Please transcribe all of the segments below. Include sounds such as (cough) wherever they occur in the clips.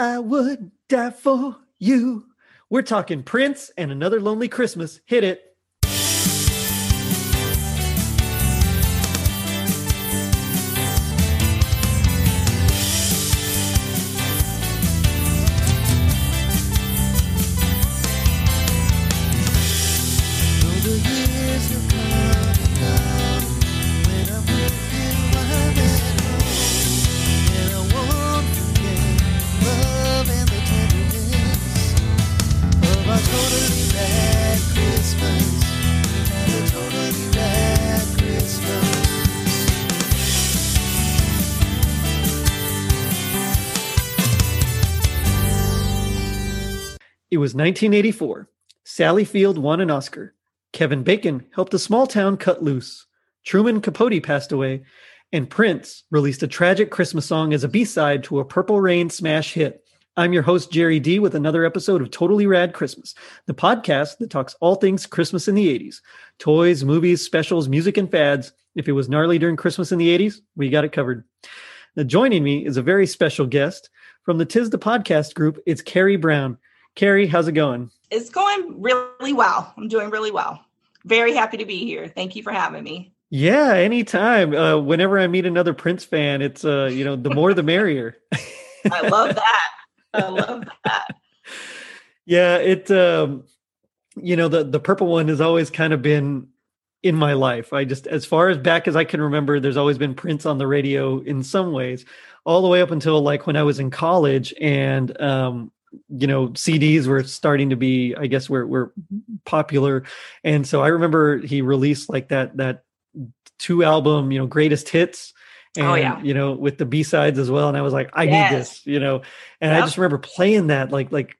I would die for you. We're talking Prince and another lonely Christmas. Hit it. 1984. Sally Field won an Oscar. Kevin Bacon helped a small town cut loose. Truman Capote passed away. And Prince released a tragic Christmas song as a B side to a Purple Rain smash hit. I'm your host, Jerry D, with another episode of Totally Rad Christmas, the podcast that talks all things Christmas in the 80s toys, movies, specials, music, and fads. If it was gnarly during Christmas in the 80s, we got it covered. Now, joining me is a very special guest from the Tis the Podcast group. It's Carrie Brown. Carrie, how's it going? It's going really well. I'm doing really well. Very happy to be here. Thank you for having me. Yeah, anytime. Uh, whenever I meet another Prince fan, it's uh, you know, the more the merrier. (laughs) I love that. I (laughs) love that. yeah, it um, you know, the the purple one has always kind of been in my life. I just as far as back as I can remember, there's always been Prince on the radio in some ways, all the way up until like when I was in college and um you know CDs were starting to be I guess were were popular and so I remember he released like that that two album you know greatest hits oh, and oh, yeah. you know with the B-sides as well and I was like I yes. need this you know and yep. I just remember playing that like like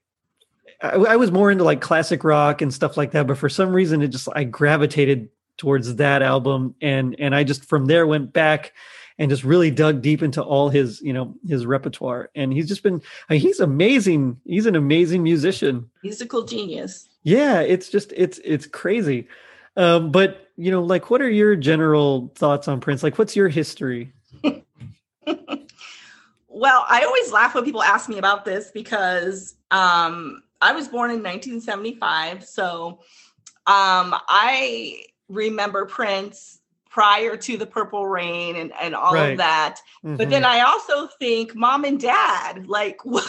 I, I was more into like classic rock and stuff like that but for some reason it just I gravitated towards that album and and I just from there went back and just really dug deep into all his you know his repertoire. And he's just been I mean, he's amazing. He's an amazing musician. Musical genius. Yeah it's just it's it's crazy. Um but you know like what are your general thoughts on prince? Like what's your history? (laughs) Well i always laugh when people ask me about this because um i was born in 1975 so um i remember prince prior to the purple rain and, and all right. of that. Mm-hmm. But then I also think mom and dad, like (laughs) what,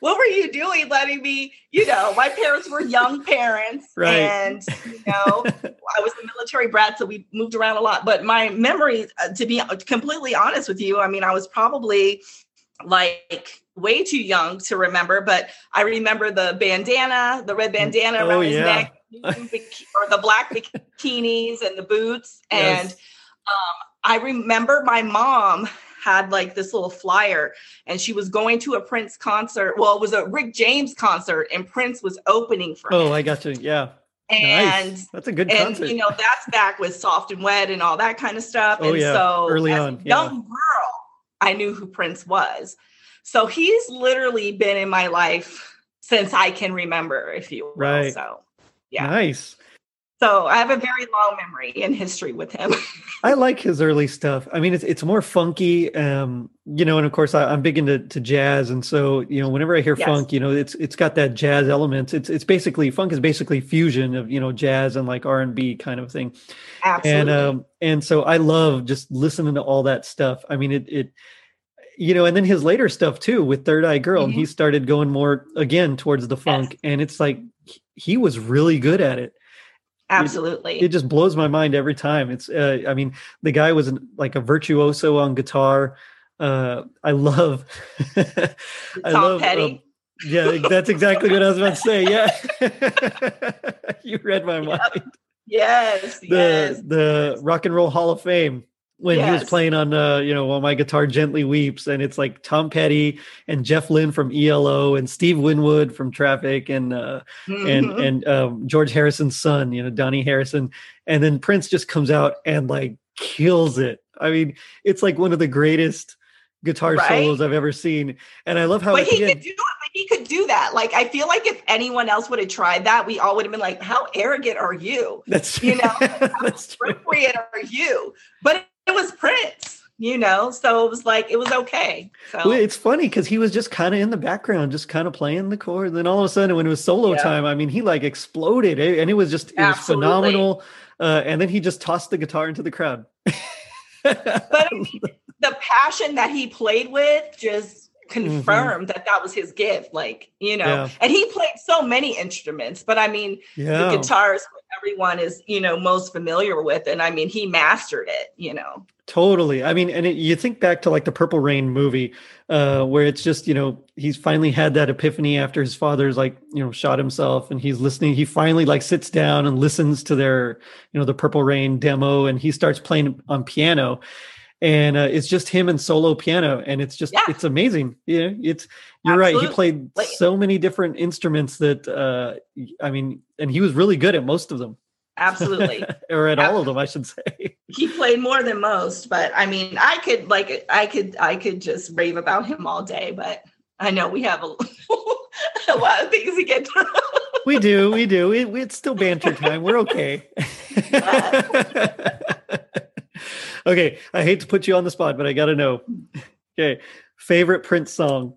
what were you doing letting me, you know, my parents were young parents (laughs) right. and you know, I was a military brat, so we moved around a lot. But my memory, uh, to be completely honest with you, I mean, I was probably like way too young to remember, but I remember the bandana, the red mm, bandana oh, around his yeah. neck or the black bikinis and the boots. And yes. um, I remember my mom had like this little flyer and she was going to a Prince concert. Well, it was a Rick James concert and Prince was opening for Oh, him. I got you. Yeah. And nice. that's a good and, concert. You know, that's back with soft and wet and all that kind of stuff. Oh, and yeah. so early on, yeah. young girl, I knew who Prince was. So he's literally been in my life since I can remember, if you will. Right. So yeah. Nice. So I have a very long memory in history with him. (laughs) I like his early stuff. I mean, it's it's more funky, um, you know, and of course I, am big into to jazz, and so you know, whenever I hear yes. funk, you know, it's it's got that jazz element. It's it's basically funk is basically fusion of you know jazz and like R and B kind of thing. Absolutely. And um, and so I love just listening to all that stuff. I mean, it it you know, and then his later stuff too with Third Eye Girl, mm-hmm. he started going more again towards the funk, yes. and it's like he was really good at it. Absolutely. It, it, just blows my mind every time. It's, uh, I mean, the guy was like a virtuoso on guitar. Uh, I love, (laughs) I love, Petty. Um, yeah, that's exactly what I was about to say. Yeah. (laughs) you read my mind. Yes. The, yes. the Rock and Roll Hall of Fame when yes. he was playing on uh you know while my guitar gently weeps and it's like tom petty and jeff lynne from elo and steve winwood from traffic and uh mm-hmm. and and um, george harrison's son you know dhani harrison and then prince just comes out and like kills it i mean it's like one of the greatest guitar right? solos i've ever seen and i love how but he could do it he could do that. Like I feel like if anyone else would have tried that, we all would have been like, "How arrogant are you?" That's you know, (laughs) how appropriate are you? But it was Prince. you know, so it was like it was okay. So Well, it's funny because he was just kind of in the background, just kind of playing the chord. And then all of a sudden, when it was solo Yeah. time, I mean, he like exploded, eh, and it was just it was Absolutely. phenomenal. Uh, and then he just tossed the guitar into the crowd. but (laughs) I mean, the passion that he played with just confirmed that that was his gift like you know Yeah. and he played so many instruments but i mean yeah, the guitar is what everyone is you know most familiar with and i mean he mastered it you know Totally. I mean, and it, you think back to like the Purple Rain movie, uh, where it's just you know he's finally had that epiphany after his father's like you know shot himself, and he's listening. He finally like sits down and listens to their you know the Purple Rain demo, and he starts playing on piano, and uh, it's just him and solo piano, and it's just Yeah. it's amazing. Yeah, it's you're right. He played Like- so many different instruments that uh, I mean, and he was really good at most of them, absolutely (laughs) or at all of them, I should say. (laughs) he played more than most but i mean i could like i could i could just rave about him all day but i know we have a, (laughs) a lot of things to get through we do, we do. It, it's still banter time. We're okay. Okay, I hate to put you on the spot, but I got to know. Okay, favorite Prince song?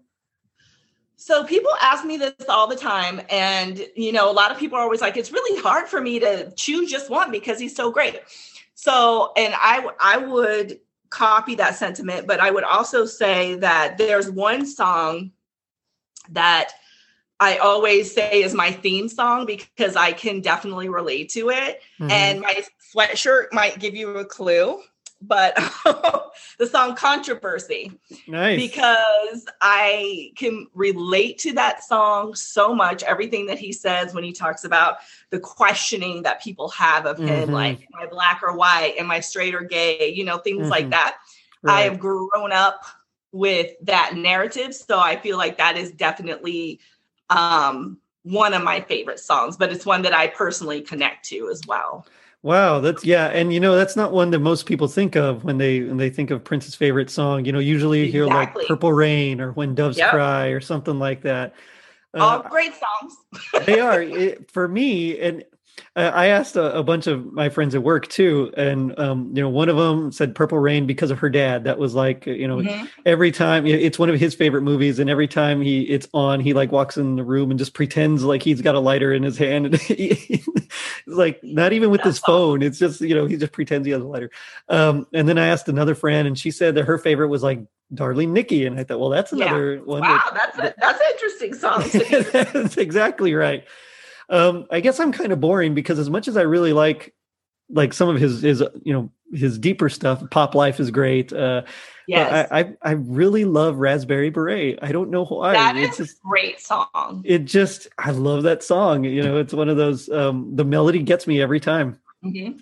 So people ask me this all the time, and you know, a lot of people are always like, "It's really hard for me to choose just one because he's so great." So, and I I would copy that sentiment, but I would also say that there's one song that I always say is my theme song because I can definitely relate to it, Mhm. and my sweatshirt might give you a clue. But (laughs) the song "Controversy." nice. because I can relate to that song so much. Everything that he says when he talks about the questioning that people have of him, Mhm. like, am I black or white? Am I straight or gay? You know, things like Mhm. that. I have grown up with that narrative. So I feel like that is definitely um, one of my favorite songs, but it's one that I personally connect to as well. Wow, that's yeah, and you know that's not one that most people think of when they when they think of Prince's favorite song. You know, usually you hear like "Purple Rain" or "When Doves Yep. Cry" or something like that. All Uh, great songs. they are (laughs) it, for me and i asked a, a bunch of my friends at work too and um, you know one of them said purple rain because of her dad that was like you know Mhm. every time it's one of his favorite movies and every time he it's on he like walks in the room and just pretends like he's got a lighter in his hand and (laughs) he, like not even with his That's awesome. phone it's just you know he just pretends he has a lighter um, and then i asked another friend and she said that her favorite was like darling nikki and i thought well that's Yeah. another one Wow, that- that's a, that's an interesting song. (laughs) that's exactly right. Um, I guess I'm kind of boring because as much as I really like like some of his his you know his deeper stuff, Pop Life is great. Uh, Yes. I, I I really love Raspberry Beret. I don't know why. That it's is just a great song. it just I love that song. You know, it's one of those um, the melody gets me every time. Mhm.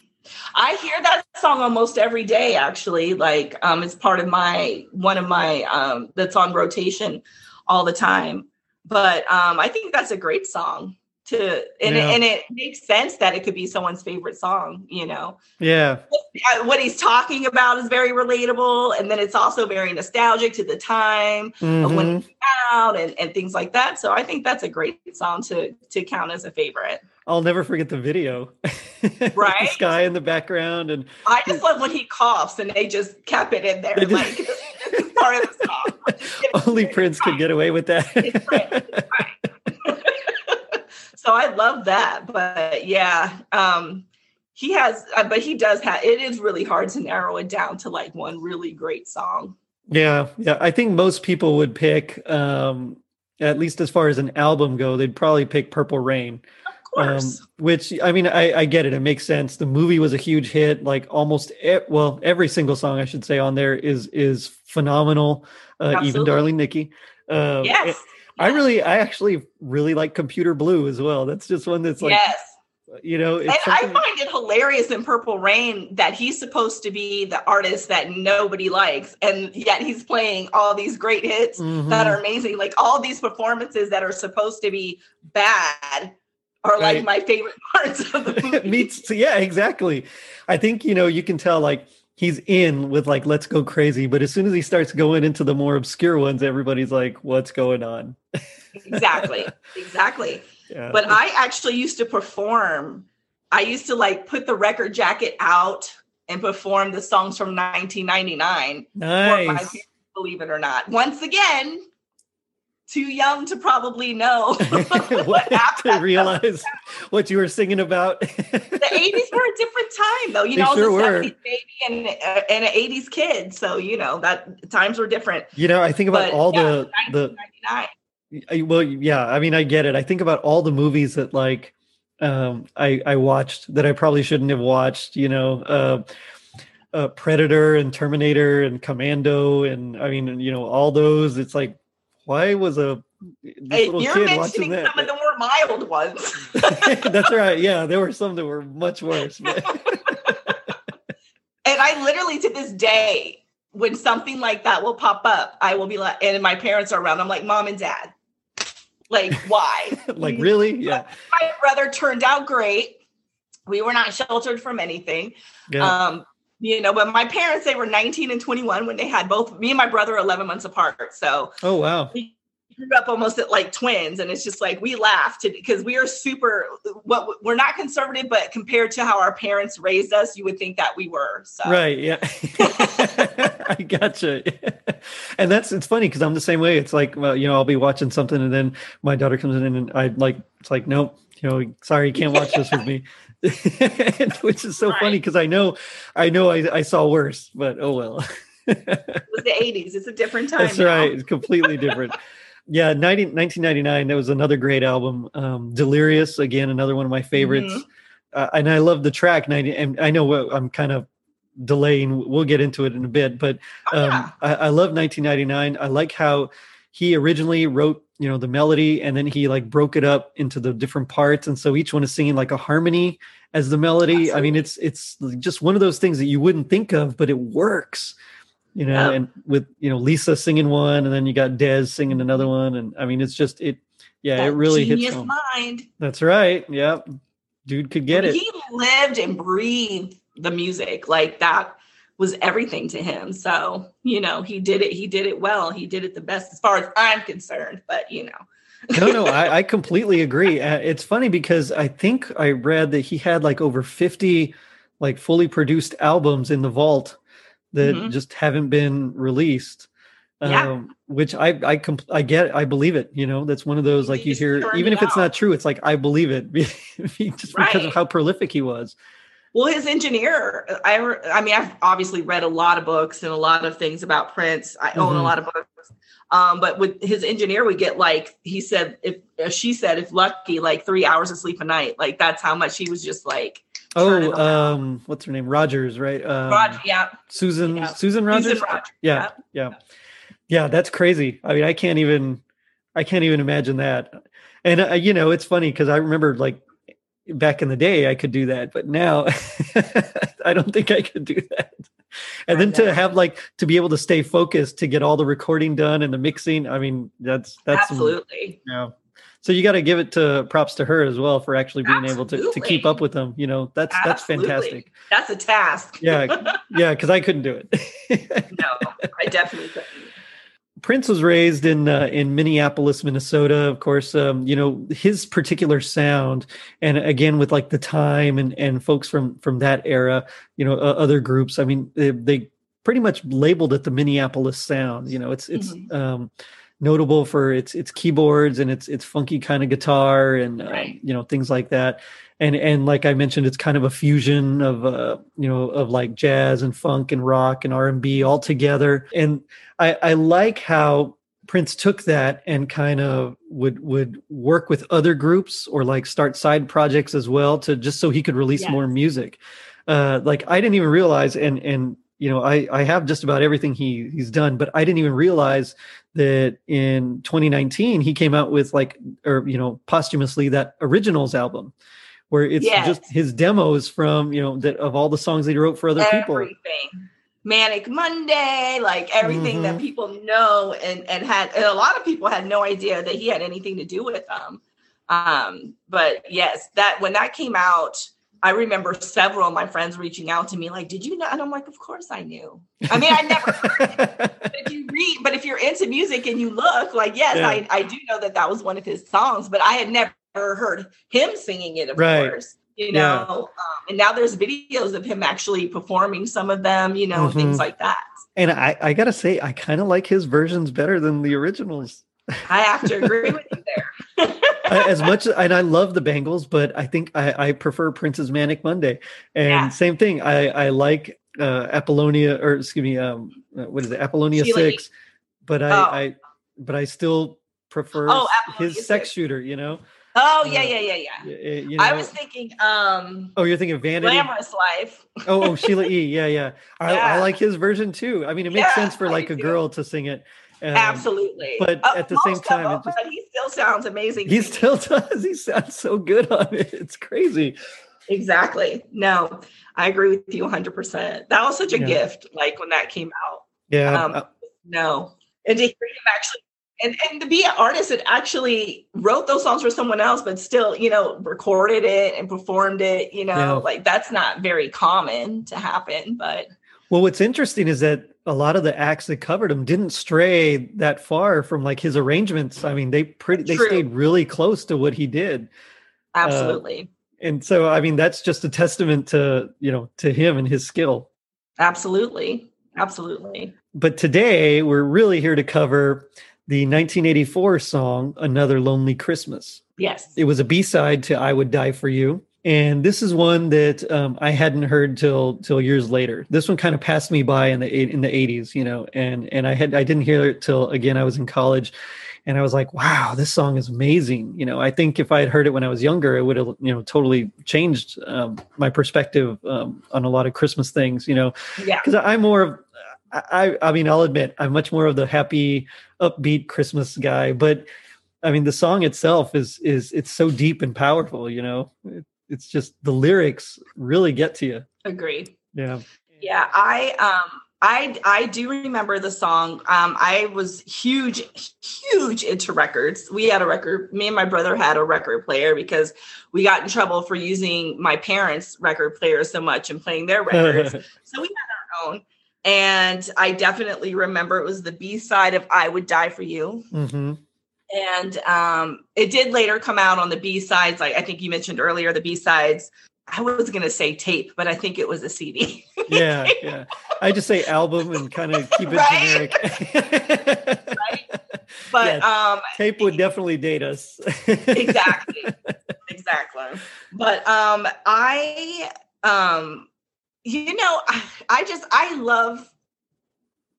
I hear that song almost every day. Actually, like um, it's part of my one of my um, that's on rotation all the time. But um, I think that's a great song to, and, Yeah. it, and it makes sense that it could be someone's favorite song. You know, Yeah, Uh, what he's talking about is very relatable, and then it's also very nostalgic to the time of when Mhm. it came out and, and things like that. So I think that's a great song to to count as a favorite. I'll never forget the video. (laughs) Right? sky in the background and I just love when he coughs and they just kept it in there. Like (laughs) part of the song. We're just gonna- only Prince could get away with that. It's right. So I love that. But yeah, um, he has, uh, but he does have. It is really hard to narrow it down to like one really great song. Yeah, yeah. I think most people would pick, um, at least as far as an album go, they'd probably pick Purple Rain. Of Um, course, which I mean, I, I get it. It makes sense. The movie was a huge hit. Like almost, e- well, every single song I should say on there is is phenomenal. Uh, even Darling Nikki. Uh, yes, I really, I actually really like Computer Blue as well. That's just one that's like, yes. you know, it's And I find it hilarious in Purple Rain that he's supposed to be the artist that nobody likes, and yet he's playing all these great hits that Mhm. are amazing. Like all these performances that are supposed to be bad are Right. like my favorite (laughs) parts of the (laughs) movie. Me too. Yeah, exactly. I think you know you can tell like he's in with like let's go crazy, but as soon as he starts going into the more obscure ones, everybody's like, "What's going on?" exactly, (laughs) exactly. Yeah. But I actually used to perform. I used to like put the record jacket out and perform the songs from 1999. Nice. believe it or not. Once again, too young to probably know (laughs) (laughs) what, (laughs) happened. to realize what you were singing about. the 80s were a different time, though. You they know, sure I was a were. 70s baby and, uh, and an 80s kid. So, you know, that times were different. You know, I think about But, all yeah, the the I- well yeah i mean i get it i think about all the movies that like um i i watched that i probably shouldn't have watched you know uh uh, Predator and Terminator and Commando and I mean you know all those it's like why was a little you're kid watching mentioning some of the more mild ones. (laughs) that's (laughs) right yeah there were some that were much worse but And I literally to this day, when something like that will pop up, I will be like, and my parents are around. I'm like, mom and dad, like, (laughs) why? like really yeah my brother turned out great. We were not sheltered from anything. yeah Um, you know, but my parents, they were 19 and 21 when they had both me and my brother 11 months apart. So oh wow we grew up almost at like twins. And it's just like we laughed because we are super what we're not conservative, but compared to how our parents raised us, you would think that we were. So Right. Yeah. (laughs) I gotcha. And that's it's funny because I'm the same way. It's like, well, you know, I'll be watching something and then my daughter comes in and I like it's like, nope, you know, sorry, you can't watch this with me. (laughs) Which is so funny because I know I know I, I saw worse, but oh well. it was the 80s. It's a different time. That's now. right. It's completely different. Yeah, 90, 1999, that was another great album. Um, Delirious, again, another one of my favorites. Mhm. Uh, and I love the track 90. And I know what I'm kind of delaying. We'll get into it in a bit, but Oh, um, yeah. I, I love 1999. I like how he originally wrote, you know, the melody and then he like broke it up into the different parts. And so each one is singing like a harmony as the melody. I mean, it's, it's just one of those things that you wouldn't think of, but it works, you know, Yeah. and with, you know, Lisa singing one and then you got Dez singing another one. And I mean, it's just, it, yeah, That it really hits home. mind. That's right. Yep. Dude could get it. He lived and breathed the music. Like that was everything to him. So, you know, he did it. He did it well. He did it the best as far as I'm concerned. But, you know, (laughs) no, no, I, I (laughs) completely agree. Uh, it's funny because I think I read that he had like over 50 like fully produced albums in the vault that Mhm. just haven't been released. Yeah. Um, which I I comp- I get I believe it. You know, that's one of those like you just hear even if it's not true, it's like I believe it (laughs) just because of how prolific he was. Well, his engineer, I, I mean, I've obviously read a lot of books and a lot of things about Prince. I own a Mhm. lot of books. Um, but with his engineer, we get like he said, if uh, she said, if lucky, like three hours of sleep a night. Like that's how much he was just like. Oh, um, what's her name? Rogers, right? Um, Roger, yeah, Susan Yeah. Susan Rogers. Susan Rogers, yeah, yeah, yeah. That's crazy. I mean, I can't even, I can't even imagine that. And uh, you know, it's funny because I remember like back in the day I could do that, but now (laughs) I don't think I could do that. And I then to have like to be able to stay focused to get all the recording done and the mixing. I mean, that's that's absolutely. yeah. So you got to give it to props to her as well for actually being able to, to keep up with them. You know, that's that's fantastic. That's a task. Yeah, (laughs) yeah, because I couldn't do it. no, I definitely couldn't. Prince was raised in uh, in Minneapolis, Minnesota. Of course, um, you know his particular sound, and again with like the time and and folks from from that era, you know, uh, other groups. I mean, they, they pretty much labeled it the Minneapolis sound. You know, it's it's Mhm. um, notable for its its keyboards and its its funky kind of guitar and um, you know things like that. And and like I mentioned, it's kind of a fusion of uh, you know of like jazz and funk and rock and R and B all together. And I, I like how Prince took that and kind of would would work with other groups or like start side projects as well to just so he could release Yes. more music. Uh, like I didn't even realize, and and you know I I have just about everything he he's done, but I didn't even realize that in 2019 he came out with like or you know posthumously that originals album where it's Yes. just his demos from you know that of all the songs that he wrote for other people. everything. Manic Monday, like everything that Mhm. people know and and had and a lot of people had no idea that he had anything to do with them. Um, but yes, that when that came out, I remember several of my friends reaching out to me, like, did you know? And I'm like, of course I knew. I mean, I never heard (laughs) it. But if you read, but if you're into music and you look, like, yes, Yeah. I, I do know that that was one of his songs, but I had never heard him singing it, of Right. course. you know. Um, and now there's videos of him actually performing some of them, you know, Mhm. things like that. And I, I gotta say, I kind of like his versions better than the originals. I have to agree with you there. (laughs) As much and I love the Bangles, but I think I, I prefer Prince's Manic Monday. And Yeah. same thing, I, I like uh, Apollonia or excuse me, um, uh, what is it, Apollonia Sheila. Six, but I, Oh. I but I still prefer Oh, his sex shooter. You know, Oh yeah, Uh, yeah, yeah, yeah. Y- y- you know. I was thinking um oh, you're thinking Vanity. glamorous life. Oh, oh, Sheila E. Yeah, yeah. I, I like his version too. I mean, it makes Yeah, sense for I like do a girl to sing it. Um, Absolutely. Uh, but at the same time, them, just- but he still sounds amazing. He still (laughs) does. He sounds so good on it. It's crazy. exactly. No, I agree with you 100%. That was such a Yeah. gift, like when that came out. Yeah. Um, uh, No. And to hear him actually and, and to be an artist that actually wrote those songs for someone else, but still, you know, recorded it and performed it, you know, Yeah. like that's not very common to happen. But Well, what's interesting is that a lot of the acts that covered him didn't stray that far from like his arrangements. I mean, they pretty they True. stayed really close to what he did. Uh, absolutely. And so I mean, that's just a testament to, you know, to him and his skill. absolutely. Absolutely. But today we're really here to cover the 1984 song Another Lonely Christmas. Yes. It was a B-side to I Would Die for You. And this is one that um, I hadn't heard till till years later. This one kind of passed me by in the in the 80s, you know, and and I had I didn't hear it till again I was in college, and I was like, wow, this song is amazing. You know, I think if I had heard it when I was younger, it would have you know totally changed um, my perspective um, on a lot of Christmas things. You know, yeah. because I'm more of I I mean I'll admit I'm much more of the happy upbeat Christmas guy, but I mean the song itself is is it's so deep and powerful, you know. It, it's just the lyrics really get to you. Agree. Yeah. Yeah, I um I I do remember the song. Um I was huge huge into records. We had a record me and my brother had a record player because we got in trouble for using my parents' record player so much and playing their records. (laughs) so we had our own. And I definitely remember it was the B-side of I Would Die for You. hmm And um it did later come out on the B-sides like I think you mentioned earlier the B-sides. I was going to say tape, but I think it was a CD. Yeah, (laughs) yeah. I just say album and kind of keep it Right? generic. (laughs) (laughs) But Yeah. um Tape would definitely date us. exactly exactly but um i um you know I, I just i love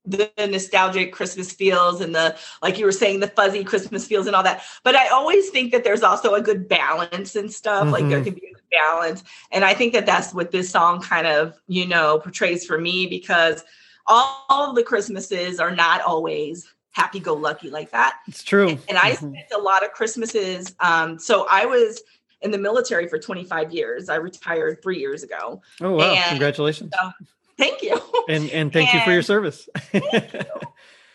the nostalgic christmas feels and the like you were saying the fuzzy christmas feels and all that but i always think that there's also a good balance and stuff like there Mhm. can be a good balance and i think that that's what this song kind of you know portrays for me because all of the christmases are not always happy-go-lucky like that It's true. and I Mhm. spent a lot of Christmases. Um, so I was in the military for 25 years. I retired three years ago. Oh wow! and- Congratulations, Thank you. and and thank you for your and- service. (laughs)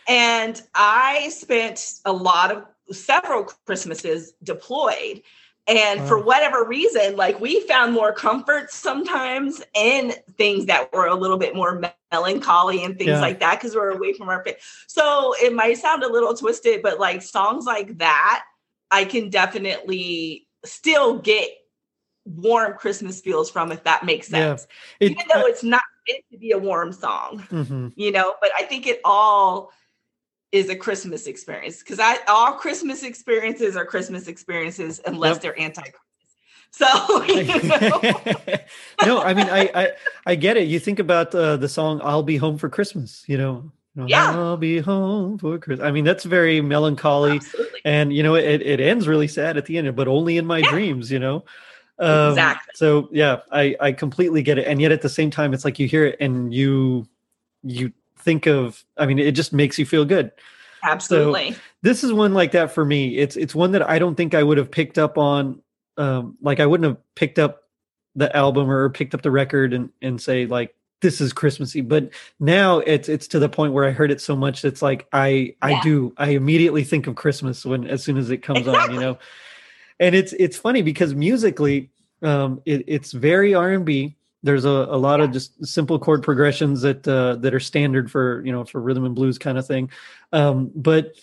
And I spent a lot of several Christmases deployed. And for whatever reason, like we found more comfort sometimes in things that were a little bit more melancholy and things Yeah. like that because we're away from our family. So it might sound a little twisted, but like songs like that, I can definitely still get warm Christmas feels from if that makes Yeah. sense. It- Even though it's not meant to be a warm song mhm. you know but i think it all is a christmas experience because i all christmas experiences are christmas experiences unless Yep. they're anti-christmas so (laughs) you (laughs) know, no, I mean, I, I, I get it. You think about uh, the song "I'll Be Home for Christmas." You know, Yeah. I'll be home for Christmas. I mean, that's very melancholy, absolutely and you know, it, it ends really sad at the end, but only in my Yeah. dreams. You know, um, Exactly. So yeah, I, I completely get it, and yet at the same time, it's like you hear it and you, you think of. I mean, it just makes you feel good. absolutely this is one like that for me. It's it's one that I don't think I would have picked up on. Um, like I wouldn't have picked up the album or picked up the record and and say like this is Christmassy. But now it's it's to the point where I heard it so much it's like I I Yeah. do I immediately think of Christmas when as soon as it comes on. You know, (laughs) and it's it's funny because musically, um, it, it's very R and B. There's a, a lot of just simple chord progressions that uh, that are standard for you know for rhythm and blues kind of thing, um, but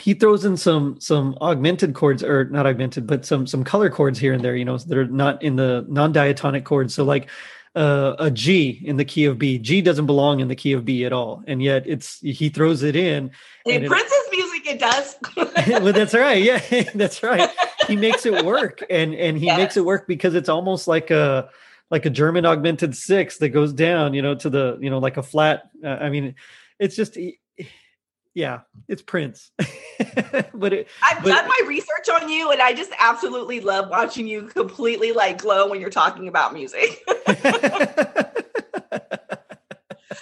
he throws in some some augmented chords or not augmented but some some color chords here and there you know that are not in the non-diatonic chords so like uh, a G in the key of B. G doesn't belong in the key of B at all, and yet it's he throws it in. In Prince's music, it does. (laughs) well, that's right. Yeah, (laughs) that's right. He makes it work, and and he makes it work because it's almost like a like a German augmented six that goes down, you know, to the you know like a flat. Uh, I mean, it's just yeah, it's Prince. (laughs) but it, I've but, done my research on you, and I just absolutely love watching you completely like glow when you're talking about music. (laughs) (laughs)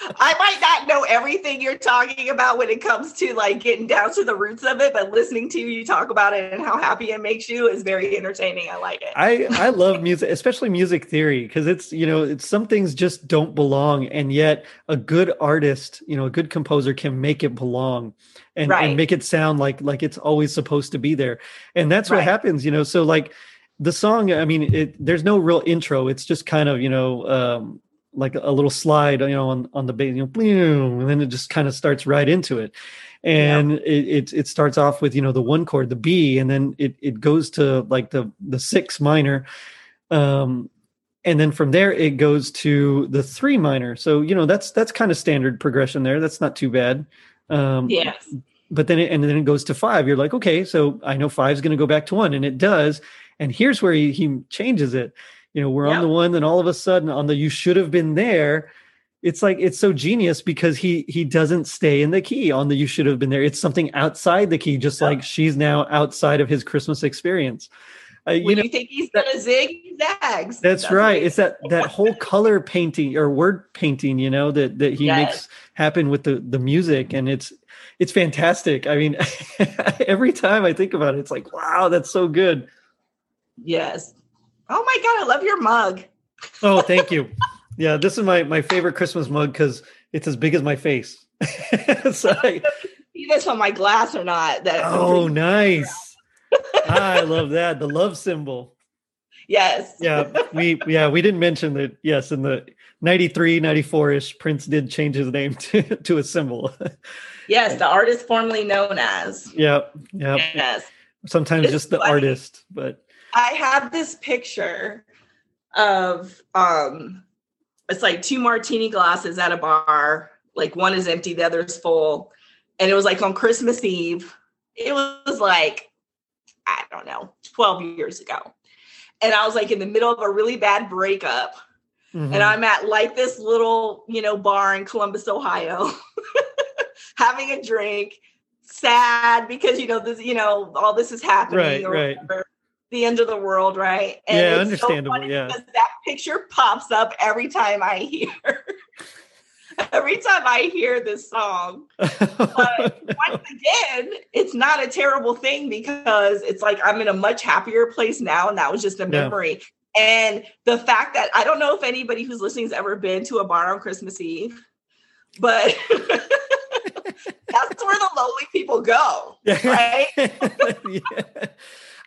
I might not know everything you're talking about when it comes to like getting down to the roots of it, but listening to you talk about it and how happy it makes you is very entertaining. I like it. I I love music, especially music theory, because it's you know it's some things just don't belong, and yet a good artist, you know, a good composer can make it belong. And, right. and make it sound like like it's always supposed to be there and that's right. what happens you know so like the song i mean it, there's no real intro it's just kind of you know um, like a little slide, you know, on, on the bass, you know, and then it just kind of starts right into it. And yeah. it, it, it starts off with, you know, the one chord, the B, and then it, it goes to like the, the six minor. Um, and then from there it goes to the three minor. So, you know, that's, that's kind of standard progression there. That's not too bad. Um, yes. But then it, and then it goes to five. You're like, okay, so I know five is going to go back to one and it does. And here's where he, he changes it you know we're yep. on the one then all of a sudden on the you should have been there. It's like it's so genius because he he doesn't stay in the key on the you should have been there. It's something outside the key just like she's now outside of his christmas experience. Uh, you when know, you think he's gonna zig he zags that's, that's right. it's that that whole color painting or word painting you know that that he yes. makes happen with the the music and it's it's fantastic. I mean (laughs) every time i think about it it's like wow that's so good. Yes Oh my god, I love your mug. oh, thank you. Yeah, this is my my favorite Christmas mug because it's as big as my face. so I, see this on my glass or not? That oh, nice. (laughs) I love that the love symbol. Yes. Yeah, we yeah we didn't mention that. Yes, in the 93, 94 ish, Prince did change his name (laughs) to to a symbol. yes, the artist formerly known as. Yep. Yep. Yes. Sometimes it's just the funny. artist, but I have this picture of um it's like two martini glasses at a bar. Like one is empty, the other is full. And it was like on Christmas Eve. It was like, I don't know, 12 years ago. And I was like in the middle of a really bad breakup. Mm-hmm. And I'm at like this little, you know, bar in Columbus, Ohio, (laughs) having a drink, sad because you know this, you know, all this is happening. Right, right the end of the world, right? And yeah, understandable. So yeah, that picture pops up every time I hear. (laughs) every time I hear this song. But once (laughs) again, it's not a terrible thing because it's like I'm in a much happier place now, and that was just a memory. Yeah. And the fact that I don't know if anybody who's listening has ever been to a bar on Christmas Eve, but (laughs) that's where the lonely people go, right? yeah.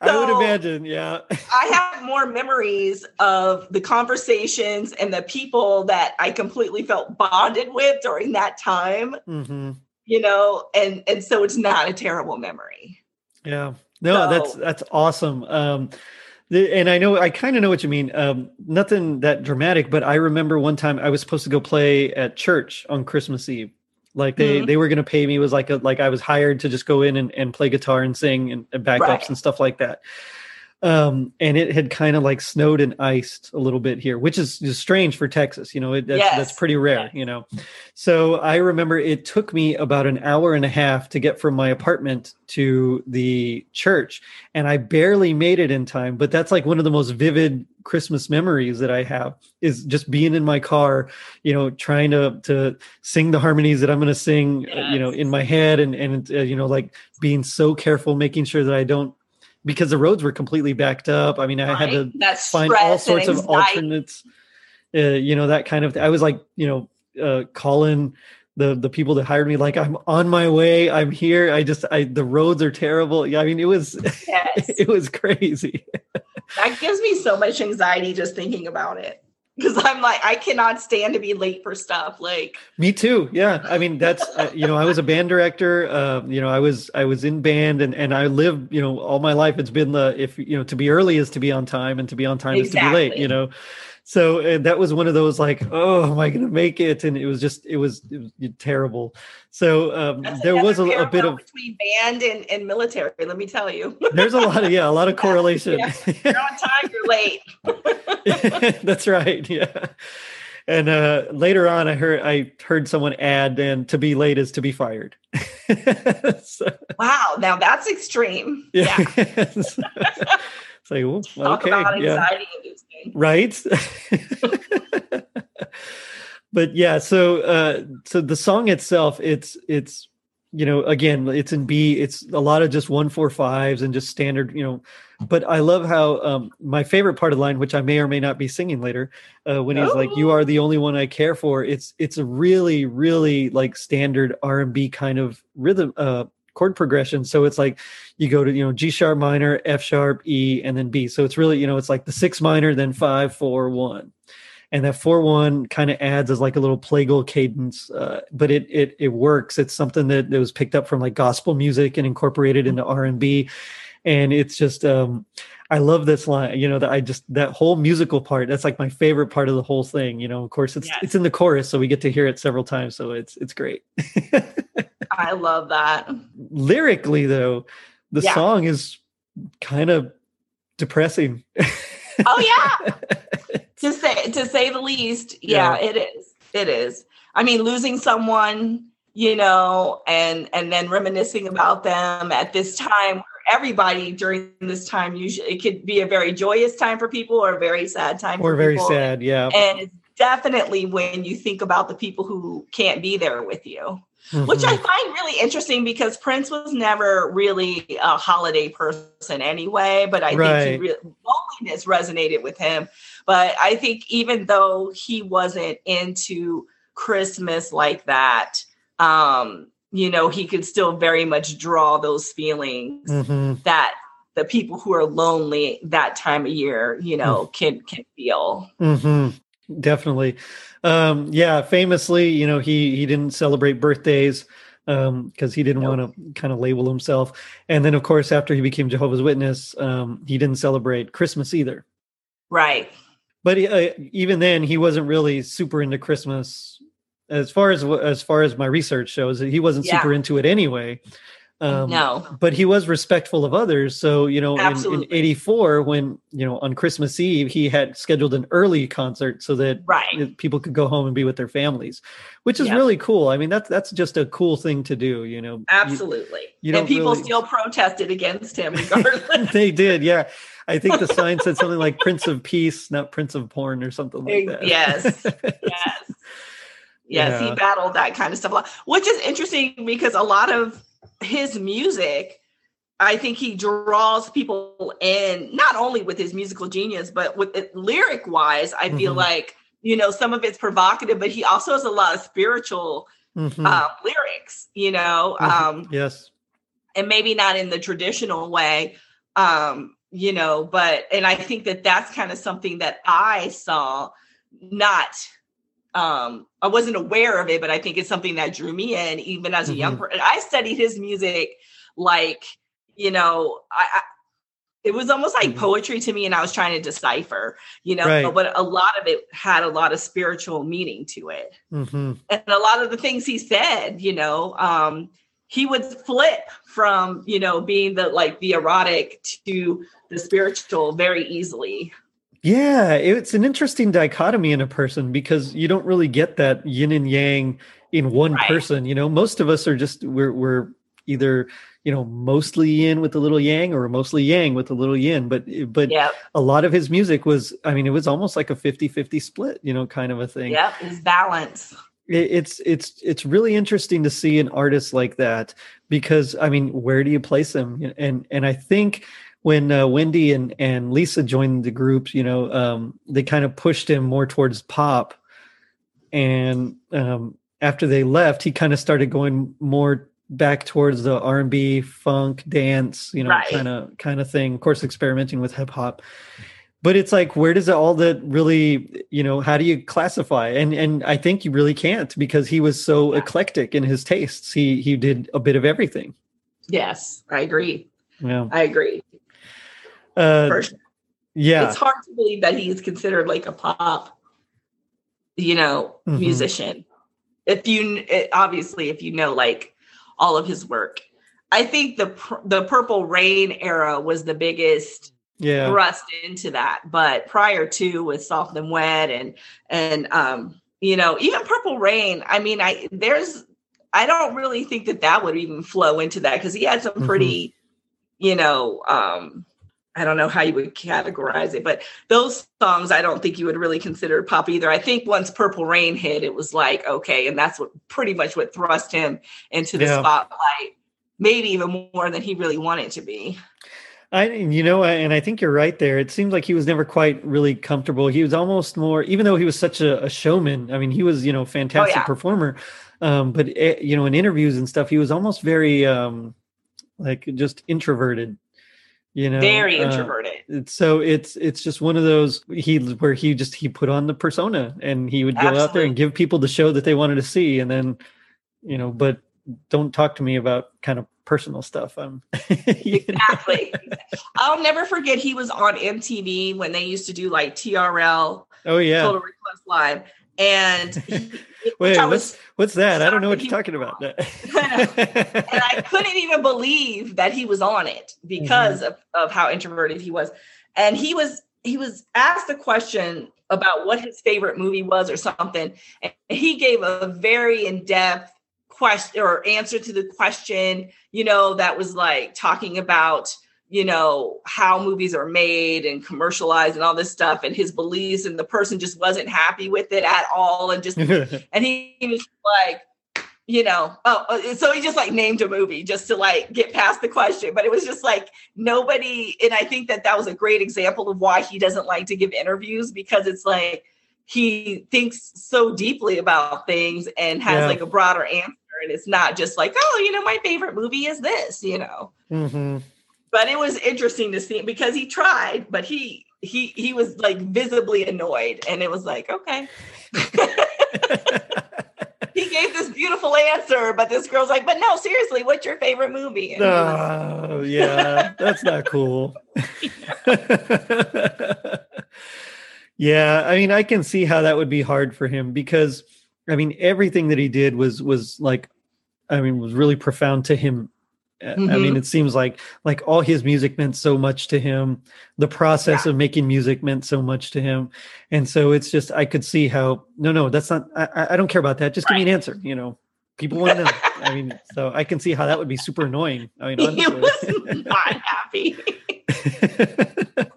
So I would imagine, yeah. I have more memories of the conversations and the people that I completely felt bonded with during that time. Mm-hmm. You know, and and so it's not a terrible memory. Yeah. No, so, that's that's awesome. Um and I know I kind of know what you mean. Um, nothing that dramatic, but I remember one time I was supposed to go play at church on Christmas Eve, like they mm-hmm. they were going to pay me was like a like I was hired to just go in and, and play guitar and sing and, and backups right. and stuff like that. Um, and it had kind of like snowed and iced a little bit here, which is, is strange for Texas. You know, it, that's, yes. that's pretty rare. You know, so I remember it took me about an hour and a half to get from my apartment to the church, and I barely made it in time. But that's like one of the most vivid Christmas memories that I have is just being in my car, you know, trying to to sing the harmonies that I'm going to sing, yes. uh, you know, in my head, and and uh, you know, like being so careful, making sure that I don't because the roads were completely backed up. I mean, I right. had to find all sorts of alternates. Uh, you know, that kind of. Th- I was like, you know, uh, calling the the people that hired me like i'm on my way i'm here i just i the roads are terrible yeah i mean it was (laughs) yes. it was crazy that gives me so much anxiety just thinking about it. Because I'm like I cannot stand to be late for stuff. Like me too. Yeah, I mean that's uh, you know I was a band director. Uh, you know I was I was in band and and I live you know all my life. It's been the if you know to be early is to be on time and to be on time exactly. is to be late. You know, so that was one of those like oh am I going to make it? And it was just it was, it was terrible. So um, there was a, a, bit of between band and, and military. Let me tell you, there's a lot of yeah a lot of (laughs) correlation. yeah. You're on time. You're late. (laughs) That's right. Yeah. And uh, later on, I heard I heard someone add, "and to be late is to be fired." (laughs) so, wow, now that's extreme. Yeah. yeah. It's like, well, okay, yeah. right. (laughs) but yeah, so uh, so the song itself, it's it's you know again it's in b it's a lot of just one four fives and just standard you know but i love how um my favorite part of the line which i may or may not be singing later uh when he's oh. like you are the only one i care for it's it's a really really like standard r&b kind of rhythm uh chord progression. So it's like you go to you know g sharp minor f sharp e and then b. So it's really you know it's like the six minor then five four one. And that four one kind of adds as like a little plagal cadence, uh, but it it it works. It's something that, that was picked up from like gospel music and incorporated into R and B, and it's just um, I love this line. You know that I just that whole musical part. That's like my favorite part of the whole thing. You know, of course it's yes. it's in the chorus, so we get to hear it several times. So it's it's great. (laughs) I love that. Lyrically, though, the yeah. song is kind of depressing. Oh yeah. (laughs) to say to say the least, yeah, yeah, it is. It is. I mean, losing someone, you know, and and then reminiscing about them at this time everybody during this time usually it could be a very joyous time for people or a very sad time or very people. sad yeah and it's definitely when you think about the people who can't be there with you mm-hmm. which I find really interesting because Prince was never really a holiday person anyway. But I right. think really, loneliness resonated with him. But I think even though he wasn't into Christmas like that, um, you know, he could still very much draw those feelings mm-hmm. that the people who are lonely that time of year, you know, mm. can can feel. Mm-hmm. Definitely. Um, yeah, famously, you know, he he didn't celebrate birthdays because um, he didn't nope. want to kind of label himself. And then, of course, after he became Jehovah's Witness, um, he didn't celebrate Christmas either. Right. But uh, even then, he wasn't really super into Christmas. As far as as far as my research shows, he wasn't yeah. super into it anyway. Um, no, but he was respectful of others. So you know, in, in, '84, when you know on Christmas Eve, he had scheduled an early concert so that right. people could go home and be with their families, which is really cool. I mean, that's that's just a cool thing to do. You know, absolutely. You, you and people really... still protested against him, regardless. (laughs) they did, yeah. I think the sign said something like (laughs) "Prince of Peace," not "Prince of Porn" or something like that. Yes, (laughs) yes. Yes, yeah. he battled that kind of stuff, which is interesting because a lot of his music, I think he draws people in not only with his musical genius, but with it, lyric wise. I feel mm-hmm. like you know some of it's provocative, but he also has a lot of spiritual mm-hmm. uh, lyrics. You know, mm-hmm. um, yes, and maybe not in the traditional way. Um, you know, but and I think that that's kind of something that I saw not um, I wasn't aware of it, but I think it's something that drew me in even as a mm-hmm. young person. I studied his music like, you know, I, I it was almost like mm-hmm. poetry to me and I was trying to decipher, you know, right. but a lot of it had a lot of spiritual meaning to it. Mm-hmm. And a lot of the things he said, you know, um, he would flip from, you know, being the like the erotic to the spiritual very easily. Yeah, it's an interesting dichotomy in a person because you don't really get that yin and yang in one right. person. You know, most of us are just we're we're either you know mostly yin with a little yang or mostly yang with a little yin but but yep. a lot of his music was i mean it was almost like a 50-50 split you know kind of a thing yeah it's balance it's it's it's really interesting to see an artist like that because i mean where do you place him and and i think when uh, Wendy and, and Lisa joined the group, you know, um, they kind of pushed him more towards pop. And um, after they left, he kind of started going more back towards the R&B, funk, dance, you know, kind of kind of thing. Of course, experimenting with hip hop. but it's like where does it all that really you know how do you classify and and i think you really can't because he was so Yeah. eclectic in his tastes he he did a bit of everything Yes, I agree. yeah I agree. Uh, For yeah It's hard to believe that he's considered like a pop, you know, Mhm. musician. If you it, obviously if you know like all of his work, I think the the Purple Rain era was the biggest yeah thrust into that. But prior to with Soft and Wet and and um, you know, even Purple Rain, I mean, I there's I don't really think that that would even flow into that because he had some Mhm. pretty, you know, um, I don't know how you would categorize it, but those songs I don't think you would really consider pop either. I think once Purple Rain hit, it was like okay, and that's what pretty much what thrust him into the Yeah. spotlight, maybe even more than he really wanted to be. I, you know, and I think you're right there. It seems like he was never quite really comfortable. He was almost more, even though he was such a, a showman. I mean, he was, you know, fantastic Oh, yeah. performer. Um, but eh, you know, in interviews and stuff, he was almost very, um, like just introverted. You know, Very uh, introverted. it's- so it's it's just one of those he where he just he put on the persona and he would go out there and give people the show that they wanted to see, and then, you know, but don't talk to me about kind of personal stuff. Um? (laughs) Exactly. I'll never forget he was on MTV when they used to do like TRL Oh yeah. Total Request Live. And he, Wait, what's was what's that? I don't know what you're talking about. (laughs) (laughs) and I couldn't even believe that he was on it because Mm-hmm. of, of how introverted he was. And he was he was asked a question about what his favorite movie was or something. And he gave a very in-depth question or answer to the question, you know, that was like talking about, you know, how movies are made and commercialized and all this stuff and his beliefs and the person just wasn't happy with it at all and just (laughs) and he, he was like you know oh uh, so he just like named a movie just to like get past the question but it was just like nobody and i think that that was a great example of why he doesn't like to give interviews because it's like he thinks so deeply about things and has Yeah. like a broader answer and it's not just like oh you know my favorite movie is this you know hmm but it was interesting to see because he tried but he he he was like visibly annoyed and it was like okay (laughs) he gave this beautiful answer, but this girl's like, but no, seriously, what's your favorite movie? And he was- oh yeah, that's not cool. (laughs) yeah, I mean, I can see how that would be hard for him because, I mean, everything that he did was was like, I mean, was really profound to him. Uh, I mean, Mhm. it seems like like all his music meant so much to him. The process of making music meant so much to him, and so it's just I could see how no, no, that's not. I, I- don't care about that. Just give me an answer. You know, people want to know. I mean, so I can see how that would be super annoying. I mean, (laughs) he honestly. was not happy. (laughs)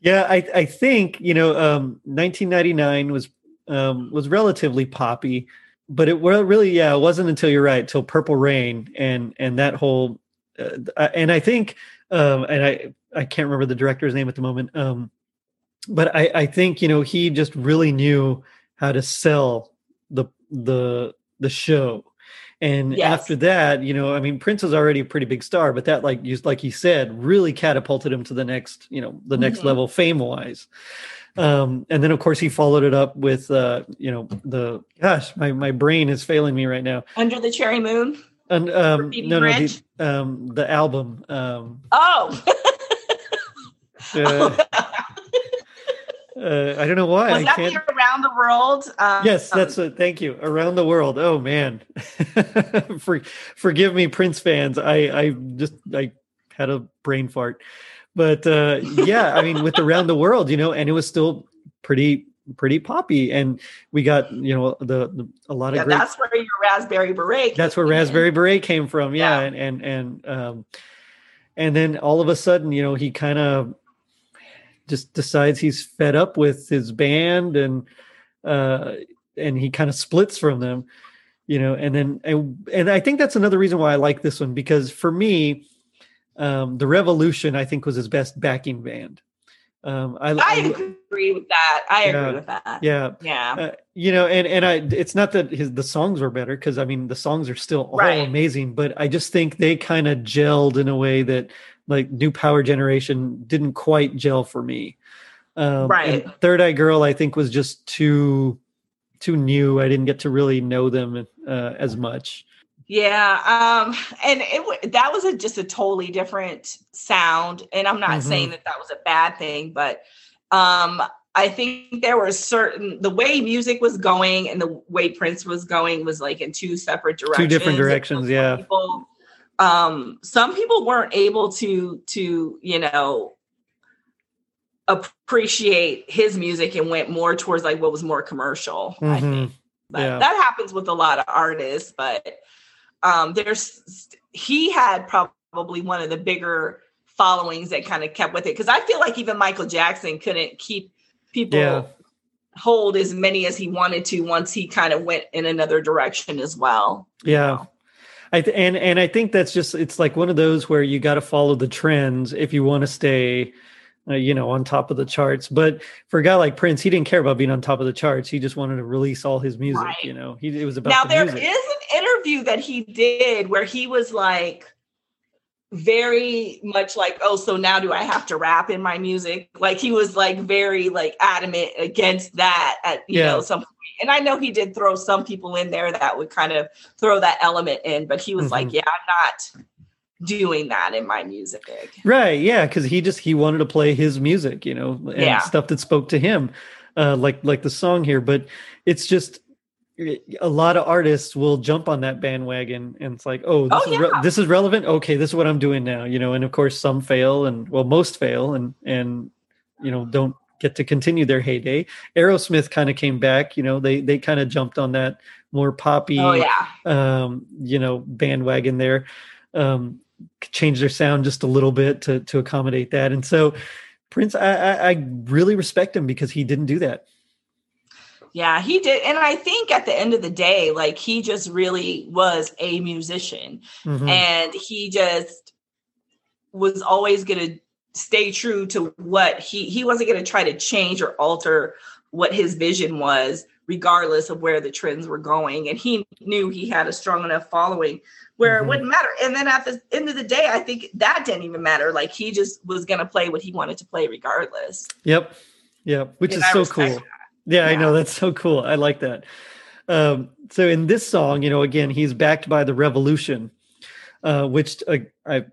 yeah, I I think you know, um, 1999 was um, was relatively poppy, but it well, really yeah, it wasn't until you're right, till Purple Rain and and that whole, uh, and I think um, and I I can't remember the director's name at the moment, um, but I I think you know he just really knew how to sell the the the show. And Yes. after that, you know, I mean, Prince was already a pretty big star, but that, like you, like you said, really catapulted him to the next, you know, the next Mhm. level fame wise. Um, and then of course he followed it up with, uh, you know, the gosh, my my brain is failing me right now. Under the Cherry Moon. And um, no, no, the, um, the album. Um, Oh, (laughs) uh, (laughs) uh, I don't know why was I that can't. Around the World? Um, Yes, that's it. Thank you. Around the world. Oh man, (laughs) For, forgive me, Prince fans. I I just I had a brain fart, but uh, yeah, I mean, with around the world, you know, and it was still pretty pretty poppy, and we got you know the, the a lot of yeah, great. that's where your Raspberry Beret. That's where came in. Raspberry Beret came from. Yeah, Yeah. and and and um, and then all of a sudden, you know, he kind of just decides he's fed up with his band and uh and he kind of splits from them you know and then and, and i think that's another reason why i like this one because for me um the revolution i think was his best backing band um i, I agree with that. I Yeah. agree with that. yeah Yeah. uh, you know and and i it's not that his the songs were better because i mean the songs are still all Right. amazing but i just think they kind of gelled in a way that like new power generation didn't quite gel for me. Um, Right. Third Eye Girl, I think, was just too too new. I didn't get to really know them uh, as much. Yeah, um, and it that was a, just a totally different sound. And I'm not Mhm. saying that that was a bad thing, but um, I think there were certain the way music was going and the way Prince was going was like in two separate directions. Two different directions, yeah. People, um, some people weren't able to to you know appreciate his music and went more towards like what was more commercial. I Mhm. think. But Yeah. that happens with a lot of artists, but um there's he had probably one of the bigger followings that kind of kept with it because I feel like even Michael Jackson couldn't keep people Yeah. hold as many as he wanted to once he kind of went in another direction as well. Yeah. I th- and and I think that's just it's like one of those where you got to follow the trends if you want to stay uh, you know on top of the charts but for a guy like Prince he didn't care about being on top of the charts he just wanted to release all his music Right. you know he it was about now the there is an interview that he did where he was like very much like oh so now do i have to rap in my music like he was like very like adamant against that at you Yeah. know some point. and i know he did throw some people in there that would kind of throw that element in but he was like Mhm. yeah i'm not doing that in my music Right, yeah, because he just he wanted to play his music, you know, and Yeah. stuff that spoke to him, uh, like like the song here. But it's just a lot of artists will jump on that bandwagon, and it's like, oh, this Oh, is re- this is relevant. Okay, this is what I'm doing now, you know. And of course, some fail, and well, most fail, and and you know don't get to continue their heyday. Aerosmith kind of came back, you know. They they kind of jumped on that more poppy oh yeah um, you know, bandwagon there. Um, change their sound just a little bit to to accommodate that. And so Prince, I, I, I really respect him because he didn't do that. Yeah, he did. And I think at the end of the day, like he just really was a musician Mhm. and he just was always going to stay true to what he he wasn't going to try to change or alter what his vision was regardless of where the trends were going and he knew he had a strong enough following where Mhm. it wouldn't matter and then at the end of the day i think that didn't even matter like he just was going to play what he wanted to play regardless Yep. Yep. Which And is I so cool. Yeah, I know. That's so cool. I like that. Um, so in this song, you know, again, he's backed by the revolution, uh, which uh, I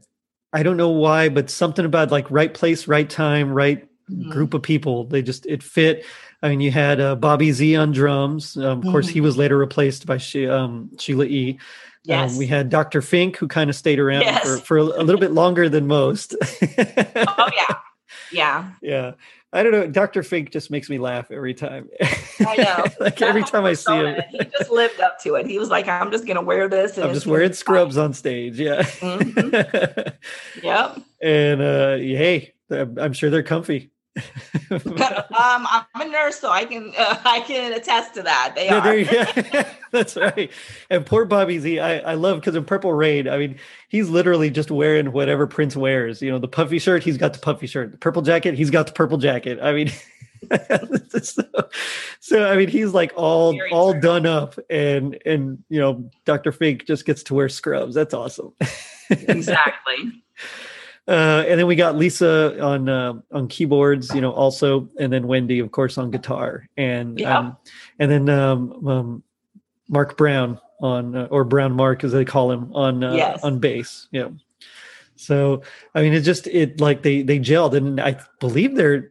I don't know why, but something about like right place, right time, right Mhm. group of people. They just it fit. I mean, you had uh, Bobby Z on drums. Um, of course, Mhm. he was later replaced by she, um, Sheila E. yes Um, we had Dr. Fink, who kind of stayed around Yes. for, for a little bit longer than most. (laughs) oh yeah yeah yeah. I don't know. Dr. Fink just makes me laugh every time. I know. (laughs) like every time I see him, he just lived up to it. He was like, "I'm just gonna wear this." And I'm just wearing scrubs on stage. Yeah. fine." (laughs) Yep. and uh, hey, I'm sure they're comfy. (laughs) um, I'm a nurse, so I can uh, (laughs) I can attest to that. They Yeah, are. go. (laughs) That's right. And poor Bobby Z, I, I love because in Purple Rain, I mean, he's literally just wearing whatever Prince wears. You know, the puffy shirt, he's got the puffy shirt. The purple jacket, he's got the purple jacket. I mean, so, so I mean, he's like all Very all true. done up, and and you know, Dr. Fink just gets to wear scrubs. That's awesome. exactly. Uh, and then we got Lisa on uh, on keyboards, you know, also, and then Wendy, of course, on guitar, and Yeah. um, and then um, um, Mark Brown on uh, or Brown Mark as they call him on uh, Yes. on bass. Yeah. So I mean, it just it like they they gelled, and I believe they're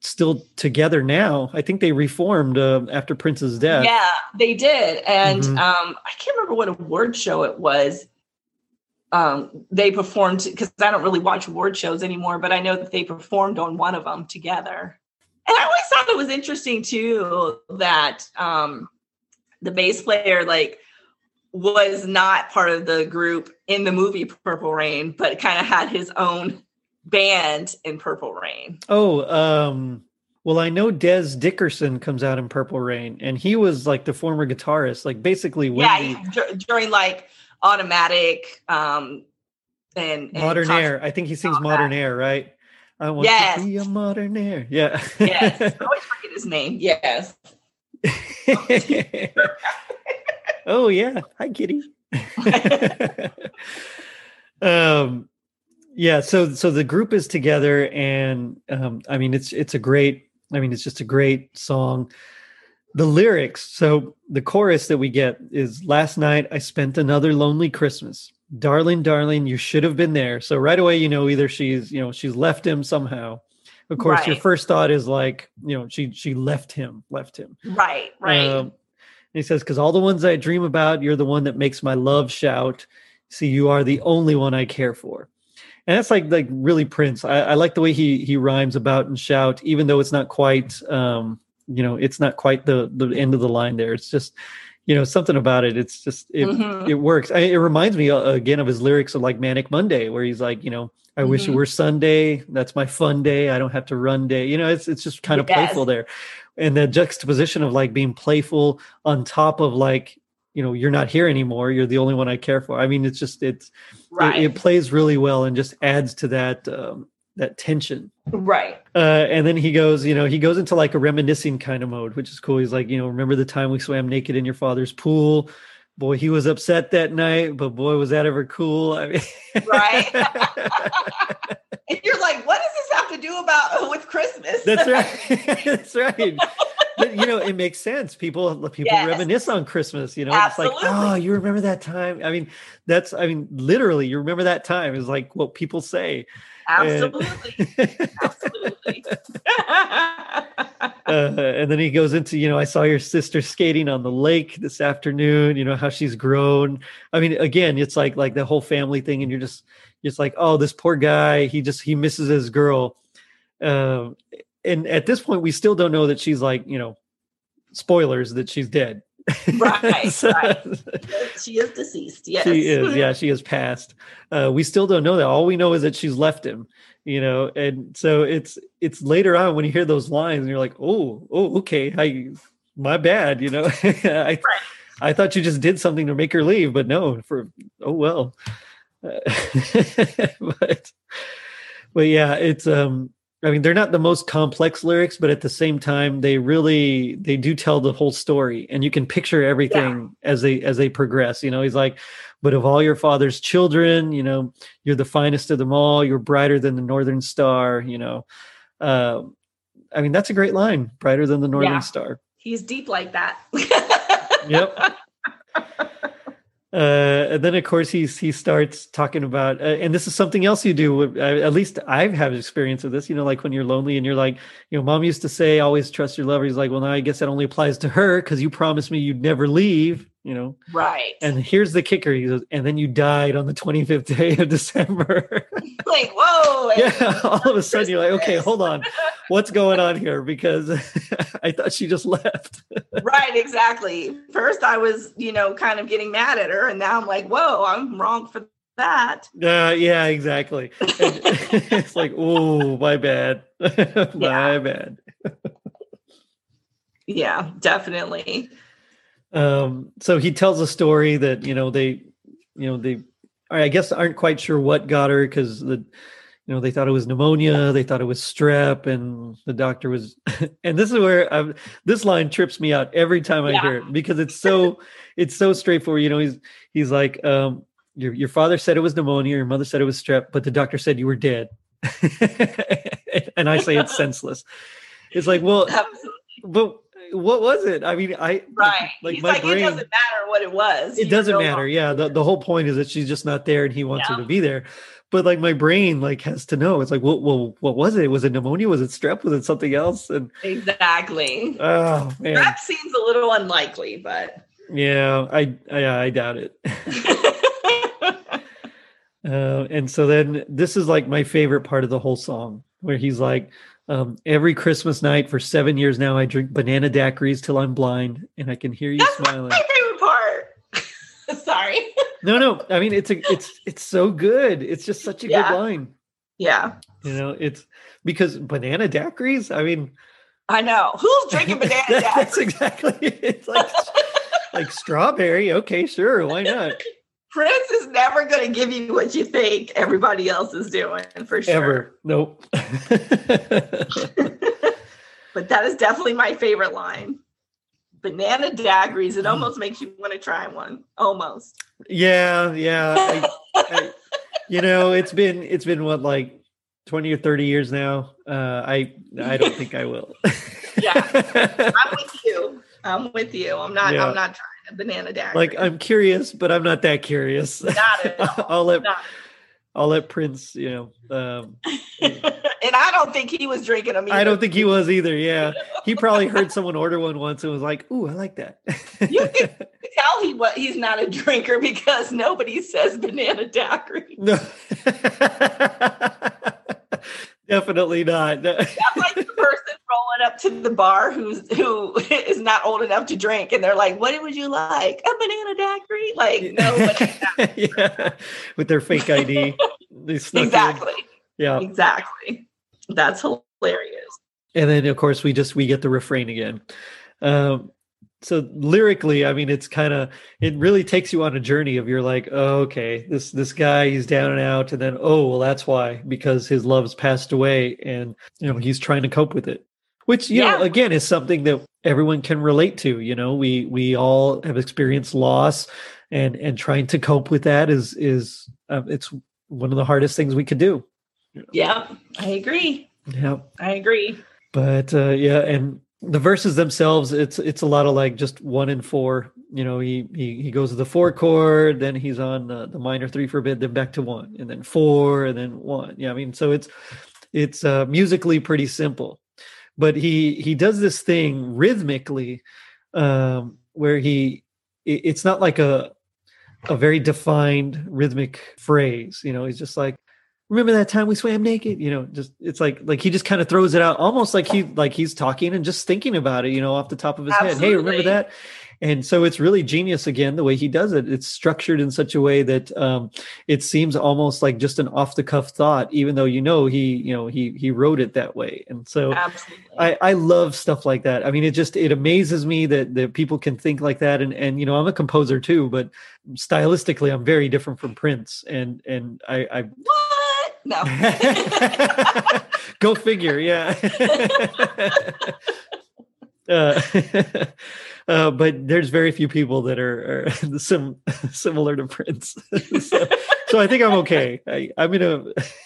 still together now. I think they reformed uh, after Prince's death. Yeah, they did, and Mhm. um, I can't remember what award show it was. Um, they performed because I don't really watch award shows anymore, but I know that they performed on one of them together. And I always thought it was interesting too that um, the bass player like was not part of the group in the movie Purple Rain, but kind of had his own band in Purple Rain. Oh, um, well, I know Dez Dickerson comes out in Purple Rain, and he was like the former guitarist, like basically yeah, Wendy, dur- during like automatic um and, and Modern Air. I think he sings Modern that. Air, right? I want Yes. to be a modern air. Yeah. Yes, I (laughs) always forget his name. Yes, (laughs) oh yeah. Hi, Kitty. (laughs) um yeah so so the group is together and um i mean it's it's a great i mean it's just a great song the lyrics so the chorus that we get is last night i spent another lonely christmas darling darling you should have been there so right away you know either she's you know she's left him somehow of course your first thought is like you know she she left him left him Right, right. um, and he says, because all the ones I dream about, you're the one that makes my love shout. See, you are the only one I care for. And that's like like really Prince. I, I like the way he he rhymes about and shout, even though it's not quite um, you know, it's not quite the the end of the line there. It's just, you know, something about it. It's just it Mhm. it works. I, it reminds me uh, again of his lyrics of like Manic Monday, where he's like, you know, I wish it Mhm. were Sunday. That's my fun day. I don't have to run day. You know, it's it's just kind of Yes. playful there, and the juxtaposition of like being playful on top of like, you know, you're not here anymore. You're the only one I care for. I mean, it's just it's right. it, it plays really well and just adds to that um, that tension. right. Uh, and then he goes, you know, he goes into like a reminiscing kind of mode, which is cool. He's like, you know, remember the time we swam naked in your father's pool? Boy, he was upset that night, but boy, was that ever cool. I mean, Right. (laughs) (laughs) And you're like, what does this have to do about (laughs) with Christmas? That's right. That's right. But you know, it makes sense. People people Yes. reminisce on Christmas. You know, it's like, oh, you remember that time? I mean, that's I mean, literally, you remember that time is like what people say. Absolutely. (laughs) Absolutely. uh, and then he goes into you know i saw your sister skating on the lake this afternoon you know how she's grown i mean again it's like like the whole family thing and you're just it's like oh this poor guy he just he misses his girl um and at this point we still don't know that she's like you know spoilers that she's dead Right, (laughs) So- right. (laughs) she is deceased. Yes. she is yeah (laughs) she has passed uh we still don't know that all we know is that she's left him you know and so it's it's later on when you hear those lines and you're like oh oh okay i my bad you know i i thought you just did something to make her leave but no for oh well Uh, but but yeah it's um i mean they're not the most complex lyrics but at the same time they really they do tell the whole story and you can picture everything as they as they progress. You know he's like but of all your father's children you know you're the finest of them all. You're brighter than the northern star you know. Um i mean that's a great line brighter than the northern Yeah. star. He's deep like that. (laughs) yep uh, and then of course he's he starts talking about uh, and this is something else you do uh, at least i've had experience of this you know like when you're lonely and you're like you know mom used to say always trust your lover. He's like well now i guess that only applies to her because you promised me you'd never leave you know right. and here's the kicker he goes and then you died on the 25th day of (laughs) december (laughs) like, whoa. yeah (laughs) all of a sudden you're like okay hold on what's going on here because i thought she just left right, exactly. First I was, you know, kind of getting mad at her, and now I'm like, whoa, I'm wrong for that. Uh, yeah, exactly. It's like, oh, my bad, my Yeah. bad. Yeah, definitely. Um, so he tells a story that you know they, you know they, I guess aren't quite sure what got her because the, you know they thought it was pneumonia, they thought it was strep, and the doctor was. (laughs) And this is where i this line trips me out every time I Yeah. hear it because it's so (laughs) it's so straightforward. You know, he's he's like, um, your your father said it was pneumonia, your mother said it was strep, but the doctor said you were dead. (laughs) and I say it's senseless. It's like, well, Absolutely. but what was it? I mean, I Right. (laughs) like He's my like, brain. it doesn't matter what it was. it You're doesn't no matter. Yeah, the, the whole point is that she's just not there, and he wants her to be there. But like my brain, like has to know. It's like, well, well, what was it? Was it pneumonia? Was it strep? Was it something else? And Exactly. oh man, That seems a little unlikely, but yeah, I, I, I doubt it. (laughs) (laughs) Uh, and so then this is like my favorite part of the whole song, where he's like, um, every Christmas night for seven years now, I drink banana daiquiris till I'm blind, and I can hear you That's smiling. my favorite part. (laughs) Sorry. No, no, I mean it's a, it's it's so good. It's just such a Yeah. good line. Yeah, You know, it's because banana daiquiris. I mean, I know. Who's drinking banana that- (laughs) That's daiquiris? exactly it. It's like like strawberry. Okay, sure, why not? (laughs) Prince is never going to give you what you think everybody else is doing for sure. Ever? Nope. (laughs) But that is definitely my favorite line. Banana daiquiris. It almost makes you want to try one. Almost. yeah, yeah. I, I, (laughs) you know, it's been it's been what like twenty or thirty years now. Uh, I I don't think I will. (laughs) yeah, I'm with you. I'm with you. I'm not. Yeah. I'm not trying a banana dagger. Like I'm curious, but I'm not that curious. Not at (laughs) all. I'll let. Not. I'll let Prince, you know. Um, (laughs) and I don't think he was drinking them. Either. I don't think he was either. (laughs) Yeah, he probably heard someone order one once and was like, "Ooh, I like that." you can tell he what he's not a drinker because nobody says banana daiquiri. No. Definitely not. That's like rolling up to the bar who's who (laughs) is not old enough to drink, and they're like, "What would you like? A banana daiquiri?" Like no, (laughs) yeah, with their fake ID. exactly. In. Yeah, exactly. That's hilarious. And then, of course, we just we get the refrain again. Um, so lyrically i mean it's kind of it really takes you on a journey of you're like oh, okay this this guy he's down and out and then oh well that's why because his love's passed away and you know he's trying to cope with it which you yeah. know again is something that everyone can relate to you know we we all have experienced loss and and trying to cope with that is is uh, it's one of the hardest things we could do. Yeah i agree. Yeah. I agree. But uh yeah and the verses themselves it's it's a lot of like just one and four you know he he, he goes to the four chord then he's on the, the minor three for a bit then back to one and then four and then one. Yeah i mean so it's it's uh musically pretty simple but he he does this thing rhythmically um where he it, it's not like a a very defined rhythmic phrase you know he's just like remember that time we swam naked? You know just it's like like he just kind of throws it out almost like he like he's talking and just thinking about it you know off the top of his Absolutely. head. Hey remember that and so it's really genius again the way he does it it's structured in such a way that um, it seems almost like just an off the cuff thought even though you know he you know he he wrote it that way and so I, I love stuff like that i mean it just it amazes me that that people can think like that and and you know i'm a composer too but stylistically i'm very different from prince and and i i what? No. (laughs) Go figure. Yeah. (laughs) uh, (laughs) uh, but there's very few people that are, are (laughs) sim- (laughs) similar to Prince. (laughs) so, so, I think I'm okay. I, am in, a,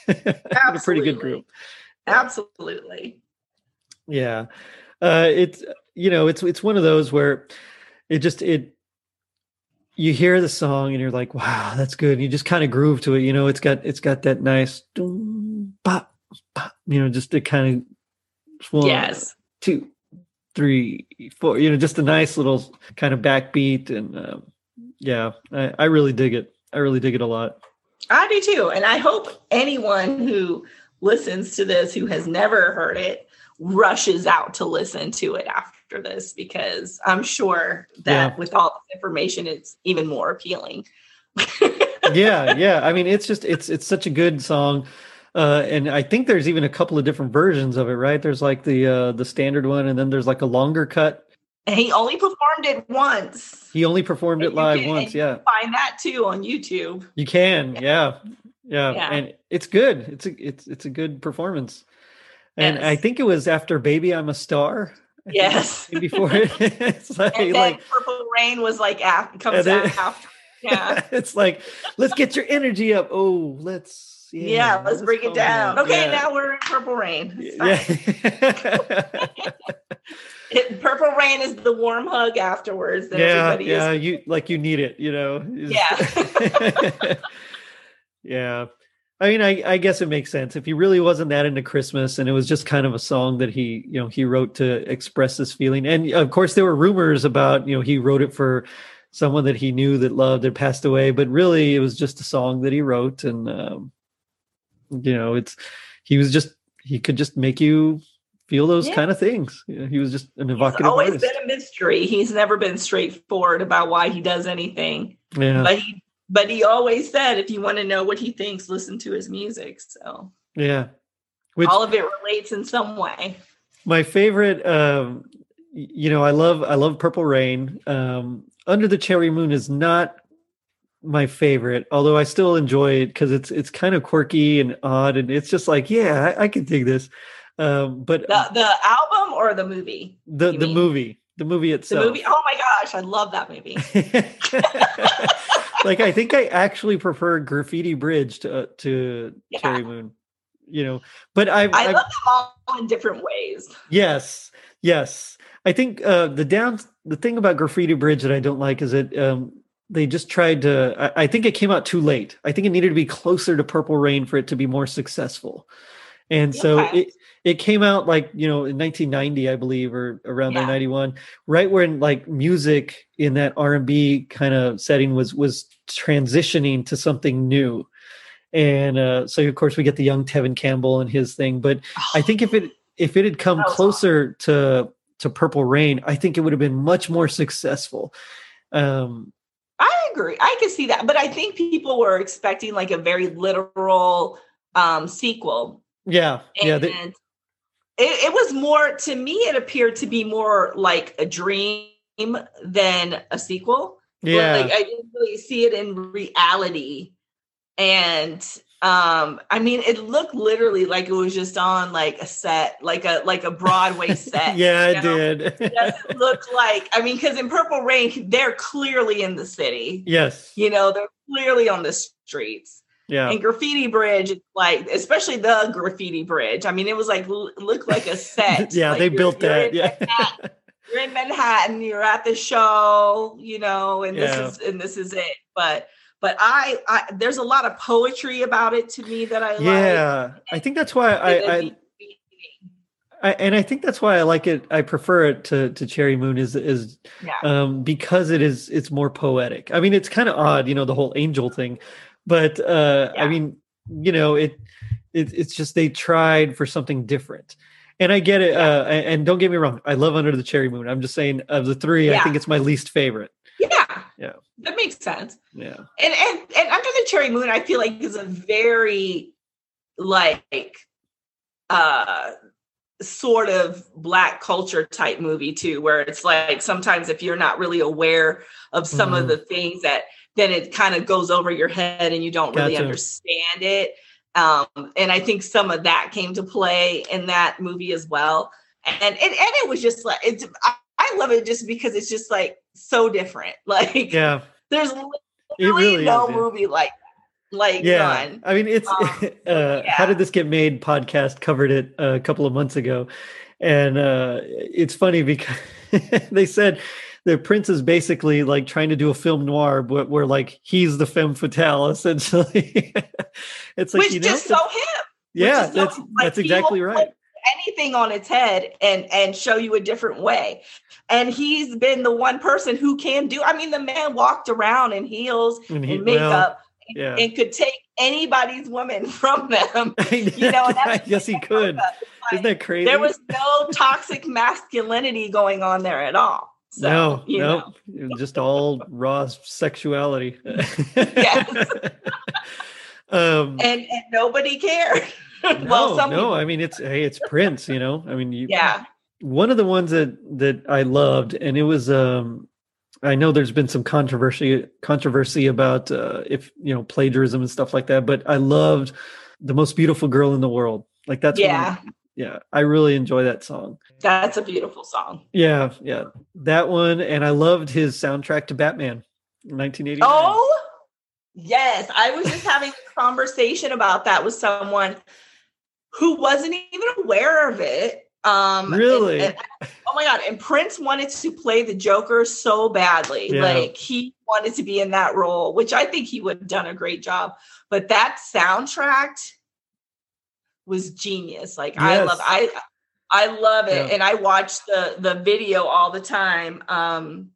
in a pretty good group. Absolutely. Yeah. Uh, it's you know it's it's one of those where it just it you hear the song and you're like, wow, that's good. And you just kind of groove to it. You know, it's got it's got that nice pop, pop, you know, just a kind of one, yes, two, three, four, you know, just a nice little kind of backbeat. And um, yeah, I, I really dig it. I really dig it a lot. I do too. And I hope anyone who listens to this who has never heard it rushes out to listen to it after after this because I'm sure that yeah. with all this information, it's even more appealing. (laughs) yeah, yeah. I mean, it's just it's it's such a good song. Uh, and I think there's even a couple of different versions of it, right? There's like the uh, the standard one, and then there's like a longer cut. And he only performed it once. He only performed and it live can, once. Yeah, find that too on YouTube. You can, yeah. yeah, yeah, and it's good. It's a it's it's a good performance. And yes. I think it was after "Baby I'm a Star." Yes. Before (laughs) it's like, and then like, Purple Rain was like after, comes then, after. Yeah. (laughs) it's like, let's get your energy up. Oh, let's yeah, yeah let's, let's bring it down. down. Okay, yeah. now we're in Purple Rain. Yeah. (laughs) it, Purple Rain is the warm hug afterwards. That yeah, yeah, is- you like you need it, you know. Yeah. (laughs) yeah. I mean, I, I, guess it makes sense. If he really wasn't that into Christmas and it was just kind of a song that he, you know, he wrote to express this feeling. And of course, there were rumors about, you know, he wrote it for someone that he knew that loved had passed away, but really it was just a song that he wrote. And, um, you know, it's, he was just, he could just make you feel those yeah. kind of things. You know, he was just an evocative He's always artist. been a mystery. He's never been straightforward about why he does anything. Yeah. But he but he always said if you want to know what he thinks listen to his music so yeah Which, all of it relates in some way my favorite um you know i love i love purple rain um under the cherry moon is not my favorite although i still enjoy it because it's it's kind of quirky and odd and it's just like yeah i, I can dig this um but the, the album or the movie the the mean? movie the movie itself the movie oh my gosh i love that movie (laughs) like I think I actually prefer Graffiti Bridge to uh, to Yeah. Cherry Moon. You know, but I I've love them all in different ways. Yes, yes. I think uh, the down the thing about Graffiti Bridge that I don't like is that um, they just tried to. I, I think it came out too late. I think it needed to be closer to Purple Rain for it to be more successful. And so Okay. it it came out like you know in 1990, I believe, or around there Yeah. 91, right when like music in that R and B kind of setting was was transitioning to something new. And uh, so of course we get the young Tevin Campbell and his thing, but I (sighs) think if it if it had come closer to to Purple Rain, I think it would have been much more successful. Um, agree. I can see that, but I think people were expecting like a very literal um sequel, yeah, yeah, they- it, it was more to me. It appeared to be more like a dream than a sequel. yeah, like I didn't really see it in reality, and um, I mean, it looked literally like it was just on like a set, like a like a Broadway (laughs) set. yeah, it know? did. It doesn't (laughs) look like I mean, because in Purple Rain, they're clearly in the city. yes, You know, they're clearly on the streets. yeah, And Graffiti Bridge, like especially the Graffiti Bridge. I mean, it was like looked like a set. (laughs) yeah. Like, they built that. Yeah, you're in Manhattan. You're at the show. You know, and Yeah. this is and this is it. But but I, I there's a lot of poetry about it to me that I like. yeah. I think that's why I, And I, I and I think that's why I like it. I prefer it to to Cherry Moon is is yeah. um because it is it's more poetic i mean it's kind of odd you know the whole angel thing but uh i mean you know it, it it's just they tried for something different and i get it uh and, and don't get me wrong i love under the cherry moon i'm just saying of the three i think it's my least favorite Yeah. Yeah. That makes sense. yeah And and and Under the Cherry Moon, I feel like is a very like uh sort of black culture type movie too, where it's like sometimes if you're not really aware of some Mhm. of the things that then it kind of goes over your head and you don't really understand it. Um, and I think some of that came to play in that movie as well. And and, and it was just like it's I, I love it just because it's just like so different. (laughs) Like yeah there's it really, no is, yeah. movie like like yeah done. i mean it's Um, (laughs) uh how did this get made podcast covered it a couple of months ago and uh it's funny because (laughs) they said the prince is basically like trying to do a film noir where, where like he's the femme fatale (laughs) essentially it's like which you know just so him. yeah that's like, that's exactly right Anything on its head and and show you a different way. And he's been the one person who can do. I mean, the man walked around in heels and he, and well, makeup yeah and could take anybody's woman (laughs) from them. (laughs) you know, guess (laughs) he could isn't that crazy there was no toxic masculinity going on there at all. So, no you no know. just all raw sexuality Yes. um and and nobody cared. (laughs) no, well, some no. people- I mean, it's hey, it's Prince. You know, I mean, you, yeah, One of the ones that that I loved, and it was, um I know there's been some controversy controversy about uh, if you know plagiarism and stuff like that, but I loved the most beautiful girl in the world. Like that's yeah, the- yeah. I really enjoy that song. that's a beautiful song. Yeah, yeah, that one, and I loved his soundtrack to Batman, 1980. Oh, yes. I was just having a conversation about that with someone who wasn't even aware of it. Um, Really? and- oh my god! And Prince wanted to play the Joker so badly. Yeah. Like he wanted to be in that role, which I think he would have done a great job. But that soundtrack was genius. Like I love I I love it. Yeah. And I watch the the video all the time. Um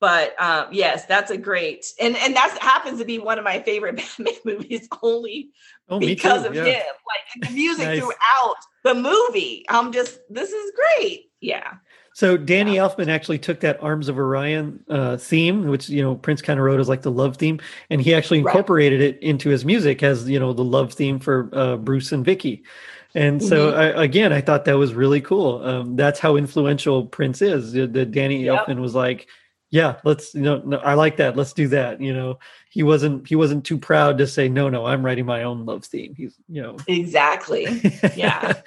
but um yes, that's a great and and that happens to be one of my favorite (laughs) Batman movies only oh, because too. of yeah. him. Like the music Nice. throughout the movie. I'm just this is great. Yeah. So Danny Elfman actually took that Arms of Orion uh, theme, which you know Prince kind of wrote as like the love theme, and he actually Right. incorporated it into his music as you know the love theme for uh, Bruce and Vicki. And so Mhm. I, again, I thought that was really cool. Um, that's how influential Prince is. The, the Danny Yep. Elfman was like, "Yeah, let's you know, no, I like that. Let's do that." You know, he wasn't he wasn't too proud to say, "No, no, I'm writing my own love theme." He's you know, Exactly. Yeah. (laughs) yeah, that's,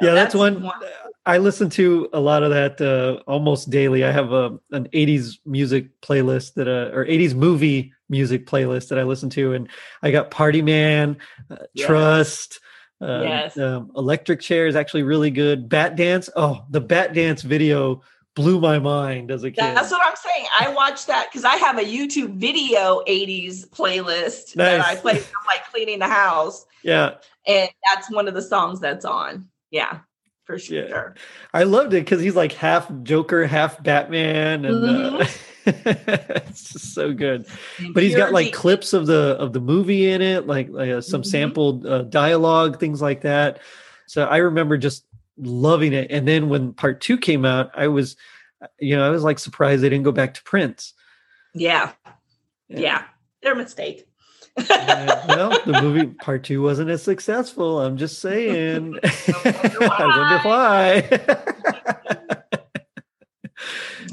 that's one. one- I listen to a lot of that uh, almost daily. I have a an '80s music playlist that uh, or '80s movie music playlist that I listen to, and I got Party Man, uh, Yes. Trust. Uh, Yes. um, Electric Chair is actually really good. Bat Dance. Oh, the Bat Dance video blew my mind as a kid. That's what I'm saying. I watched that because I have a YouTube video 80s playlist that I play when I'm like cleaning the house. yeah, And that's one of the songs that's on. Yeah, for sure. Yeah. I loved it because he's like half Joker, half Batman, and uh, (laughs) it's just so good. And But he's got like clips of the of the movie in it, like, like uh, some Mhm. sampled uh, dialogue, things like that. So I remember just loving it. And then when part two came out, I was, you know, I was like surprised they didn't go back to Prince. Yeah, yeah. They're a mistake. Yeah, well, (laughs) the movie part two wasn't as successful. I'm just saying. (laughs) (laughs) I wonder why.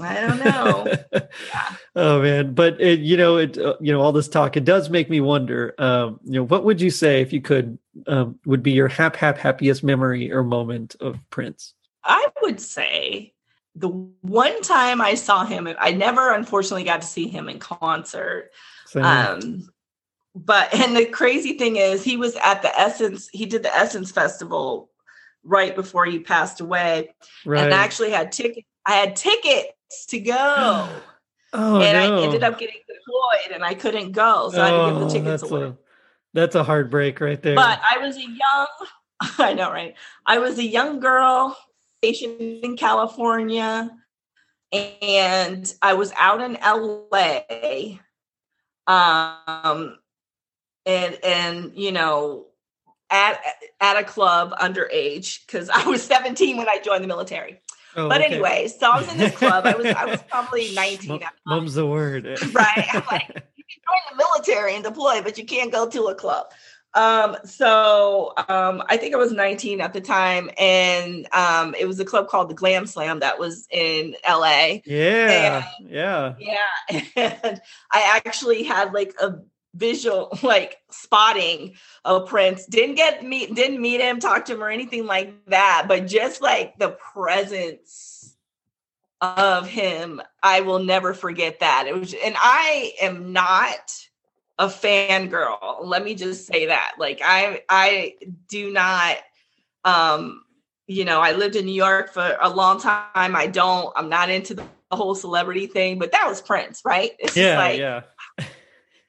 I don't know. (laughs) oh man, but it, you know, it uh, you know all this talk. It does make me wonder. Um, you know, what would you say if you could um, would be your hap hap happiest memory or moment of Prince? I would say the one time I saw him, I never unfortunately got to see him in concert. Um, but and the crazy thing is, he was at the Essence. He did the Essence Festival right before he passed away, right. and I actually had tickets. I had tickets to go, (gasps) oh and no. I ended up getting deployed, and I couldn't go, so I had to give Oh, the tickets that's away. a that's a heartbreak right there. But I was a young, (laughs) I know, right? I was a young girl stationed in California, and I was out in LA. Um, and and you know, at at a club underage because I was (laughs) 17 when I joined the military. Oh, But okay. anyway, so I was in this club. I was I was (laughs) probably 19 Mum- at the. Mum's the word. (laughs) Right. I'm like, you can join the military and deploy, but you can't go to a club. Um, so um, I think I was 19 at the time, and um, it was a club called the Glam Slam that was in LA. yeah, yeah. Yeah. (laughs) And I actually had like a visual (laughs) like spotting of Prince. Didn't get meet didn't meet him, talk to him or anything like that, but just like the presence of him, I will never forget that. It was and I am not a fangirl. Let me just say that. Like I I do not um you know, I lived in New York for a long time. I don't, I'm not into the whole celebrity thing, but that was Prince, right? It's just Yeah, like, yeah.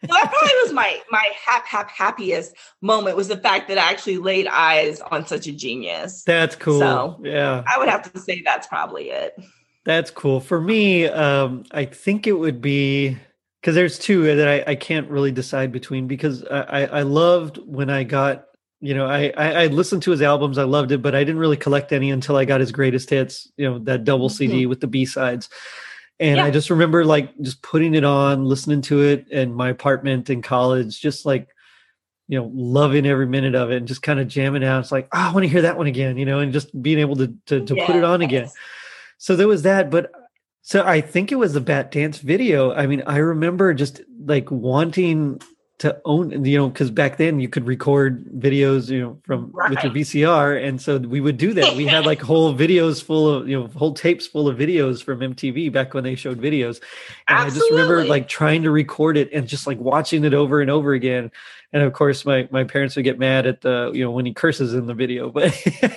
That probably was my my hap hap happiest moment was the fact that I actually laid eyes on such a genius. That's cool. So- yeah. I would have to say that's probably it. That's cool. For me, um, I think it would be because there's two that I, I can't really decide between because I, I loved when I got, you know, I, I, I listened to his albums, I loved it, but I didn't really collect any until I got his greatest hits, you know, that double CD with the B sides. And I just remember like just putting it on, listening to it in my apartment in college, just like, you know, loving every minute of it and just kind of jamming out. It's like, oh, I want to hear that one again, you know, and just being able to to, to put it on again. So there was that but so i think it was the bat dance video. I mean i remember just like wanting to own you know because back then you could record videos you know from with your vcr and so we would do that we had like (laughs) whole videos full of you know whole tapes full of videos from mtv back when they showed videos and i just remember like trying to record it and just like watching it over and over again and of course my my parents would get mad at the you know when he curses in the video but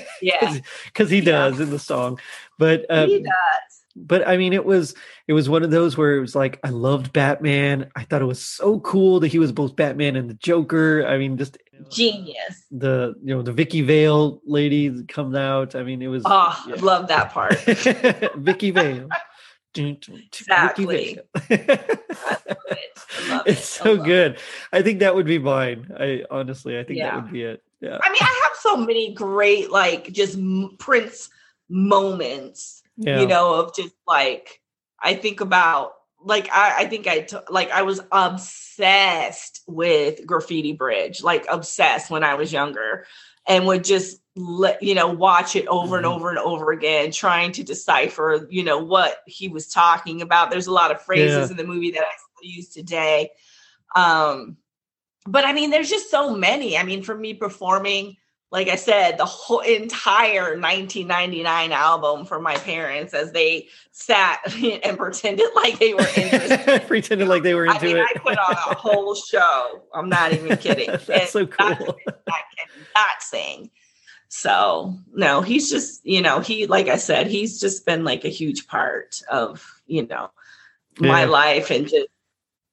(laughs) Yeah. because he Yeah. does in the song but uh, he does. But I mean, it was it was one of those where it was like I loved Batman. I thought it was so cool that he was both Batman and the Joker. I mean, just Genius. the you know the Vicki Vale lady comes out. I mean, it was Oh, yeah. I love that part. (laughs) Vicki Vale. Exactly. Vicki Vale. I (laughs) it's it. I so good. Think that would be mine. I honestly, I think that would be it. Yeah. I mean, I have so many great, like, just m- Prince moments, Yeah. you know, of just like, I think about, like, I, I think I, t- like, I was obsessed with Graffiti Bridge, like, obsessed when I was younger, and would just let, you know, watch it over and Mhm. over and over again, trying to decipher, you know, what he was talking about. There's a lot of phrases Yeah. in the movie that I still use today. Um, but I mean, there's just so many. I mean, for me performing like I said, the whole entire 1999 album for my parents as they sat (laughs) and pretended like they were interested. (laughs) pretended like they were into I mean, it. I put on a whole (laughs) show. I'm not even kidding. That's And so not- cool. I cannot sing. So no, he's just, you know, he like I said, he's just been like a huge part of, you know, my Yeah. life and just,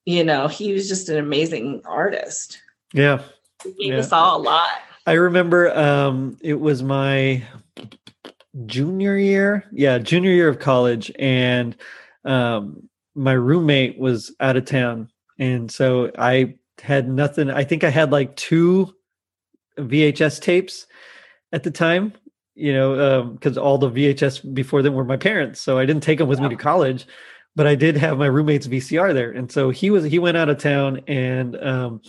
you know, he was just an amazing artist. Yeah. He gave Yeah. us all a lot. I remember um it was my junior year. Yeah, junior year of college and um my roommate was out of town and so I had nothing. I think I had like two VHS tapes at the time, you know, um cuz all the VHS before them were my parents, so I didn't take them with me to college. But I did have my roommate's VCR there, and so he was he went out of town, and um,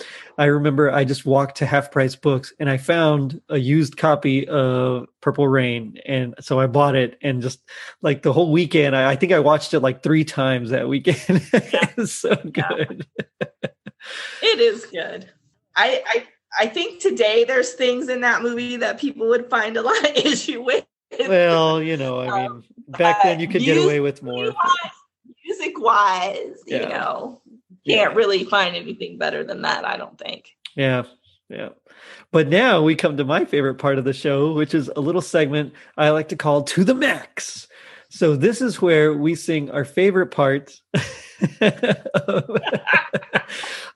I remember I just walked to Half Price Books and I found a used copy of Purple Rain. And so I bought it and just like the whole weekend, I, I think I watched it like three times that weekend. (laughs) it so good. It is good. I I I think today there's things in that movie that people would find a lot of (laughs) issue with. Well, you know, I mean, back then you could get away with more. Music wise, you know, can't really find anything better than that, I don't think. Yeah. Yeah. But now we come to my favorite part of the show, which is a little segment I like to call To the Max. So this is where we sing our favorite parts (laughs) of,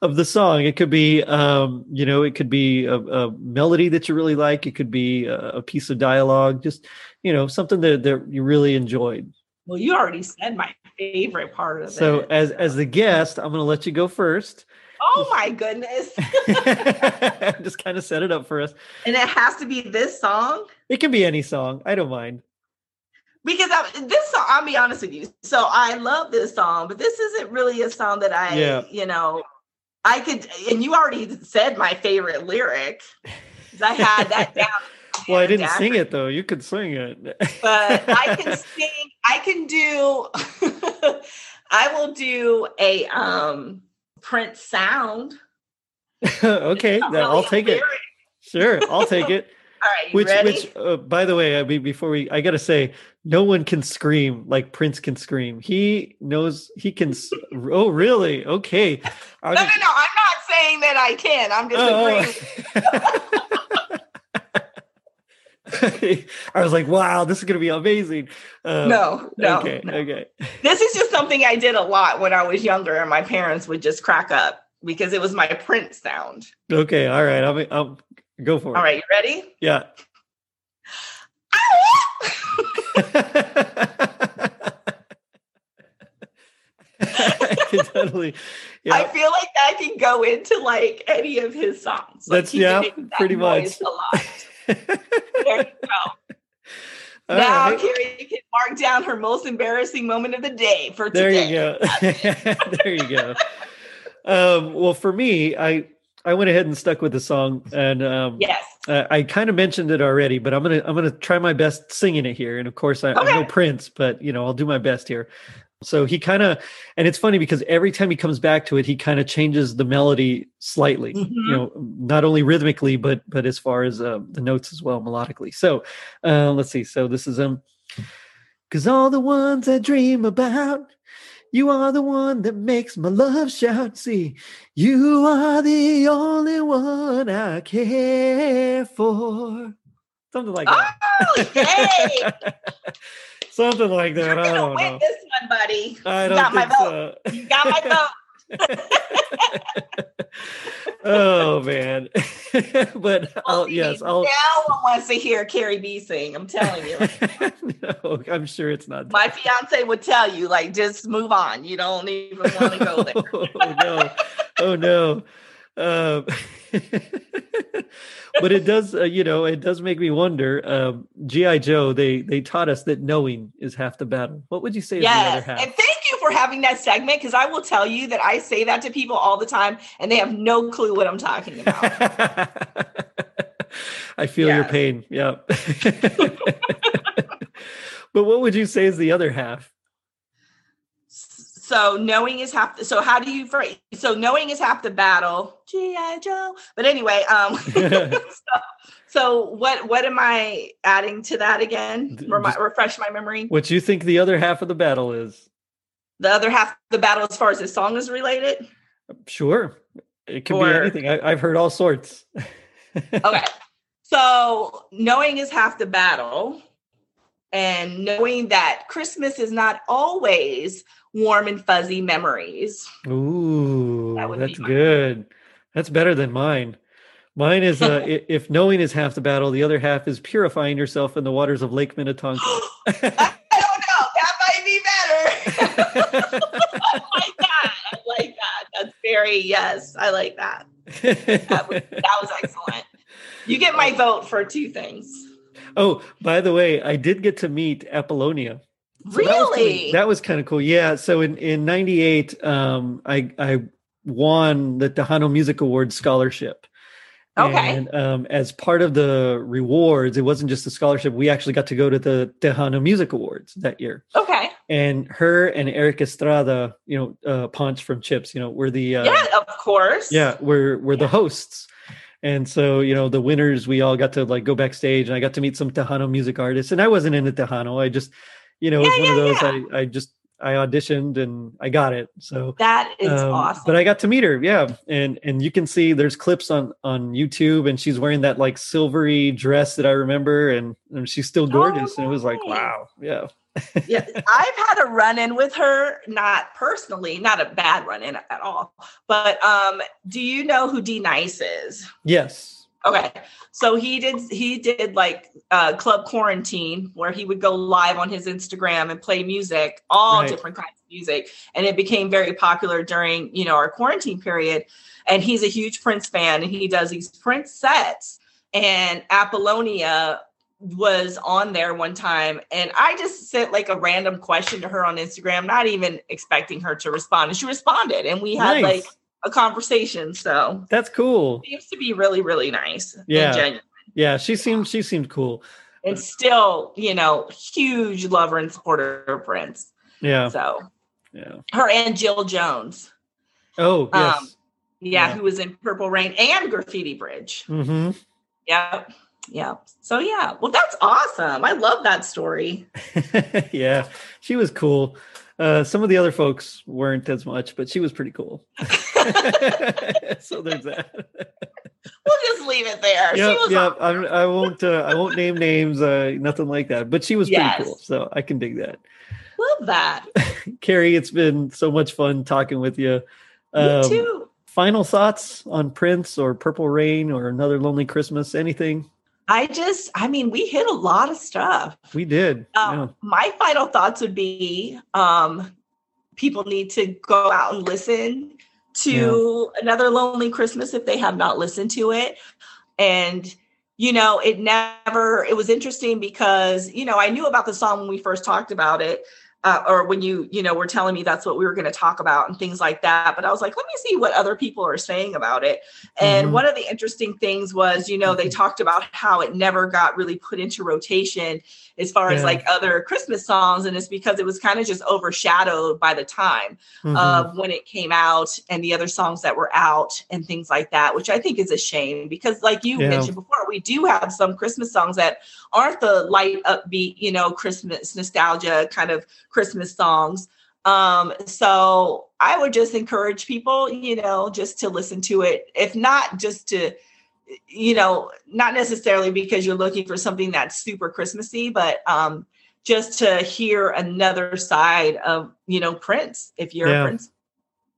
of the song. It could be, um, you know, it could be a, a melody that you really like. It could be a, a piece of dialogue, just, you know, something that, that you really enjoyed. Well, you already said my favorite part of So it. So as, as the guest, I'm going to let you go first. oh my goodness. (laughs) just kind of set it up for us. and it has to be this song. It can be any song. I don't mind. Because I, this song, I'll be honest with you. So I love this song, but this isn't really a song that I, Yeah. you know, I could, and you already said my favorite lyric. I had that down. (laughs) Well, I didn't sing it though. You could sing it. but I (laughs) can sing. I can do. (laughs) I will do a um Prince sound. (laughs) okay, I'll take it. Sure, I'll take it. (laughs) All right, Which, ready? which, uh, by the way, I mean, before we, I gotta say, no one can scream like Prince can scream. He knows he can. oh, really? Okay. No, no, no. I'm not saying that I can. I'm just agreeing. (laughs) I was like, wow, this is gonna be amazing. Um, No, no, okay, no. okay. This is just something I did a lot when I was younger, and my parents would just crack up because it was my Prince sound. Okay, all right. I'll, I'll go for it. All right, you ready? Yeah. I (laughs) can totally. I feel like I can go into like any of his songs. Like, That's- yeah, pretty much. A lot. There you go. (laughs) All now right. Carrie can mark down her most embarrassing moment of the day for today. There you go. (laughs) there you go. Um, well, for me, I I went ahead and stuck with the song, and um, Yes. uh, I kind of mentioned it already, but I'm gonna I'm gonna try my best singing it here. And of course, I, I'm no Prince, but you know I'll do my best here. So he kind of, and it's funny because every time he comes back to it, he kind of changes the melody slightly. Mhm. You know, not only rhythmically, but but as far as um, the notes as well, melodically. So uh, let's see. So this is um, because all the ones I dream about. You are the one that makes my love shout. See, you are the only one I care for. Something like that. Oh, yay! (laughs) Something like that. You're I don't win know. this one, buddy. I you don't got my vote. so. You got my vote. (laughs) oh man. (laughs) but I'll, yes, I'll. No one wants to hear Carrie B sing. I'm telling you. (laughs) no, I'm sure it's not. My fiance would tell you, like, just move on. You don't even want to go oh, there. oh no! Oh no! Um, (laughs) but it does, uh, you know, it does make me wonder. Um, GI Joe, they they taught us that knowing is half the battle. What would you say is the other Yes. half? And thank you for having that segment because I will tell you that I say that to people all the time and they have no clue what I'm talking about. (laughs) I feel your pain. Yeah. (laughs) but what would you say is the other half? So knowing is half The, so how do you phrase so knowing is half the battle gi joe but anyway um (laughs) so, So what what am I adding to that again? Remi- refresh my memory. What you think the other half of the battle is? The other half of the battle, as far as the song is related. Sure. It can Or- be anything. I, I've heard all sorts. (laughs) Okay. So knowing is half the battle, and knowing that Christmas is not always warm and fuzzy memories. Ooh, That that's good. That's better than mine. Mine is uh, (laughs) if knowing is half the battle, the other half is purifying yourself in the waters of Lake Minnetonka. (gasps) I don't know. That might be better. (laughs) I like that. I like that. That's very yes. I like that. That was, that was excellent. You get my vote for two things. oh, by the way, I did get to meet Apollonia. So that was really? That was kind of cool. Yeah. So in in '98, um, I I won the Tejano Music Awards scholarship. Okay. And um, as part of the rewards, it wasn't just a scholarship. We actually got to go to the Tejano Music Awards that year. okay. And her and Erik Estrada, you know, uh, Ponch from Chips, you know, were the uh, yeah, of course. yeah, we're we're the hosts. And so, you know, the winners, we all got to like go backstage and I got to meet some Tejano music artists. And I wasn't in the Tejano. I just, you know, it was Yeah, one of yeah, those I, I just I auditioned and I got it. So That is um, awesome. But I got to meet her, yeah. And and you can see there's clips on on YouTube and she's wearing that like silvery dress that I remember and, and she's still gorgeous. and it was like, wow, yeah. yeah, I've had a run in with her, not personally, not a bad run in at all. But um, do you know who D Nice is? Yes. Okay. So he did he did like uh club quarantine where he would go live on his Instagram and play music, all Right. different kinds of music. And it became very popular during, you know, our quarantine period. And he's a huge Prince fan and he does these Prince sets. And Apollonia was on there one time and I just sent like a random question to her on Instagram, not even expecting her to respond. And she responded and we had Nice. like a conversation. So That's cool. seems to be really, really nice Yeah. and genuine. Yeah, she seemed she seemed cool. And still, you know, huge lover and supporter of Prince. Yeah. So Yeah. her and Jill Jones, Oh, yes. Um, yeah, Yeah. who was in Purple Rain and Graffiti Bridge. hmm Yep. Yeah. So yeah. Well, that's awesome. I love that story. (laughs) yeah, she was cool. Uh, some of the other folks weren't as much, but she was pretty cool. (laughs) (laughs) so there's that. We'll just leave it there. Yep, she yep. awesome. I'm, won't. Uh, I won't name names. Uh, nothing like that. But she was Yes. pretty cool. So I can dig that. love that. (laughs) Carrie, it's been so much fun talking with you. Me Um, too. Final thoughts on Prince or Purple Rain or Another Lonely Christmas? Anything? I just, I mean, we hit a lot of stuff. We did. Um, My final thoughts would be um, people need to go out and listen to Another Lonely Christmas if they have not listened to it. And, you know, it never, it was interesting because, you know, I knew about the song when we first talked about it. Uh, or when you, you know, were telling me that's what we were going to talk about and things like that. But I was like, let me see what other people are saying about it. And Mhm. one of the interesting things was, you know, they talked about how it never got really put into rotation as far as like other Christmas songs. And it's because it was kind of just overshadowed by the time Mhm. of when it came out and the other songs that were out and things like that, which I think is a shame because, like you Yeah. mentioned before, we do have some Christmas songs that aren't the light, upbeat, you know, Christmas nostalgia kind of Christmas songs. Um, so I would just encourage people, you know, just to listen to it, if not just to, you know, not necessarily because you're looking for something that's super Christmassy, but um, just to hear another side of, you know, Prince, if you're Yeah. a Prince.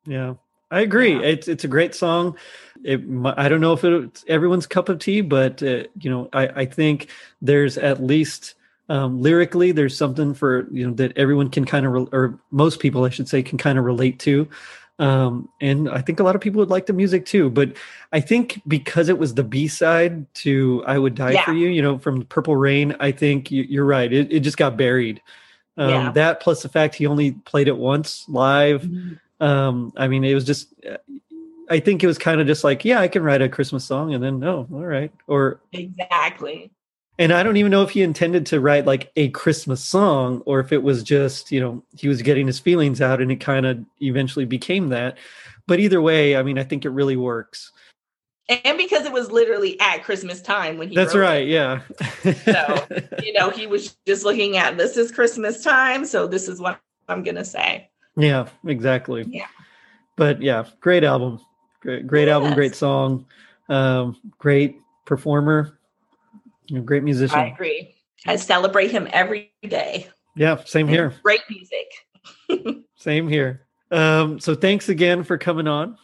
Yeah, I agree. Yeah. It's it's a great song. It, I don't know if it's everyone's cup of tea, but uh, you know, I, I think there's at least um, lyrically there's something for you know that everyone can kind of re- or most people I should say can kind of relate to. Um, and I think a lot of people would like the music too. But I think because it was the B side to "I Would Die Yeah. for You," you know, from Purple Rain, I think you, you're right. It, it just got buried. Um, Yeah. That plus the fact he only played it once live um i mean it was just i think it was kind of just like yeah i can write a christmas song and then no all right or Exactly. And i don't even know if he intended to write like a christmas song or if it was just you know he was getting his feelings out and it kind of eventually became that but either way i mean i think it really works and because it was literally at Christmas time when he. That's right. It. Yeah. so you know he was just looking at this is Christmas time, so this is what I'm gonna say. Yeah, exactly. Yeah. But yeah, great album, great, great yes. album, great song, um, great performer, great musician. I agree. I celebrate him every day. Yeah, same here. Great music. (laughs) same here. Um, so thanks again for coming on.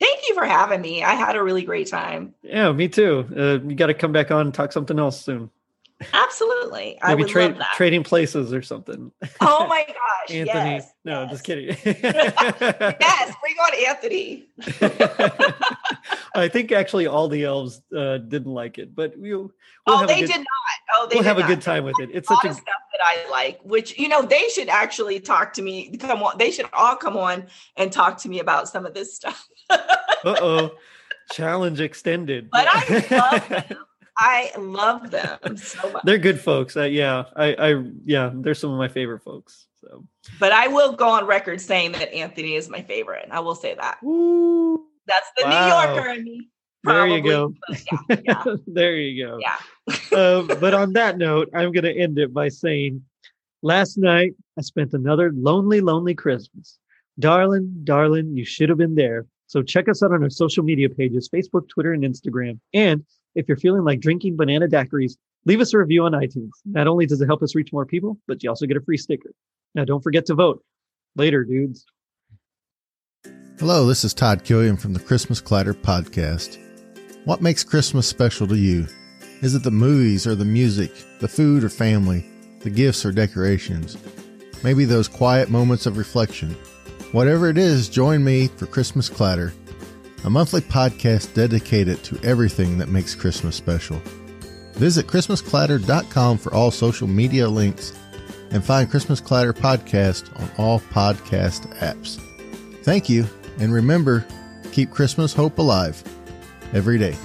Thank you for having me. I had a really great time. Yeah, me too. Uh, you got to come back on and talk something else soon. Absolutely. Maybe trade, trading places or something. Oh my gosh. (laughs) Anthony. Yes, no, yes. just kidding. (laughs) (laughs) yes, bring on Anthony. I think actually all the elves uh, didn't like it, but we, we'll oh, they good, did not. Oh, they we'll have not. a good time with it. It's a such a stuff that I like, which you know they should actually talk to me. Come on, they should all come on and talk to me about some of this stuff. uh oh, challenge extended. But I love them. I love them (laughs) so much. They're good folks. Uh, yeah, I, I, yeah, they're some of my favorite folks. So, but I will go on record saying that Anthony is my favorite. I will say that. Ooh, That's the wow. New Yorker in me. Probably, (laughs) there you go. Yeah, yeah. there you go. Yeah. um, but on that note, I'm going to end it by saying, last night I spent another lonely, lonely Christmas. Darling, darling, you should have been there. So check us out on our social media pages, Facebook, Twitter, and Instagram. And if you're feeling like drinking banana daiquiris, leave us a review on iTunes. Not only does it help us reach more people, but you also get a free sticker. Now, don't forget to vote. Later, dudes. Hello, this is Todd Killian from the Christmas Clatter podcast. What makes Christmas special to you? Is it the movies or the music, the food or family, the gifts or decorations? Maybe those quiet moments of reflection. Whatever it is, join me for Christmas Clatter a monthly podcast dedicated to everything that makes Christmas special. Visit ChristmasClatter.com for all social media links and find Christmas Clatter Podcast on all podcast apps. Thank you, and remember, keep Christmas hope alive every day.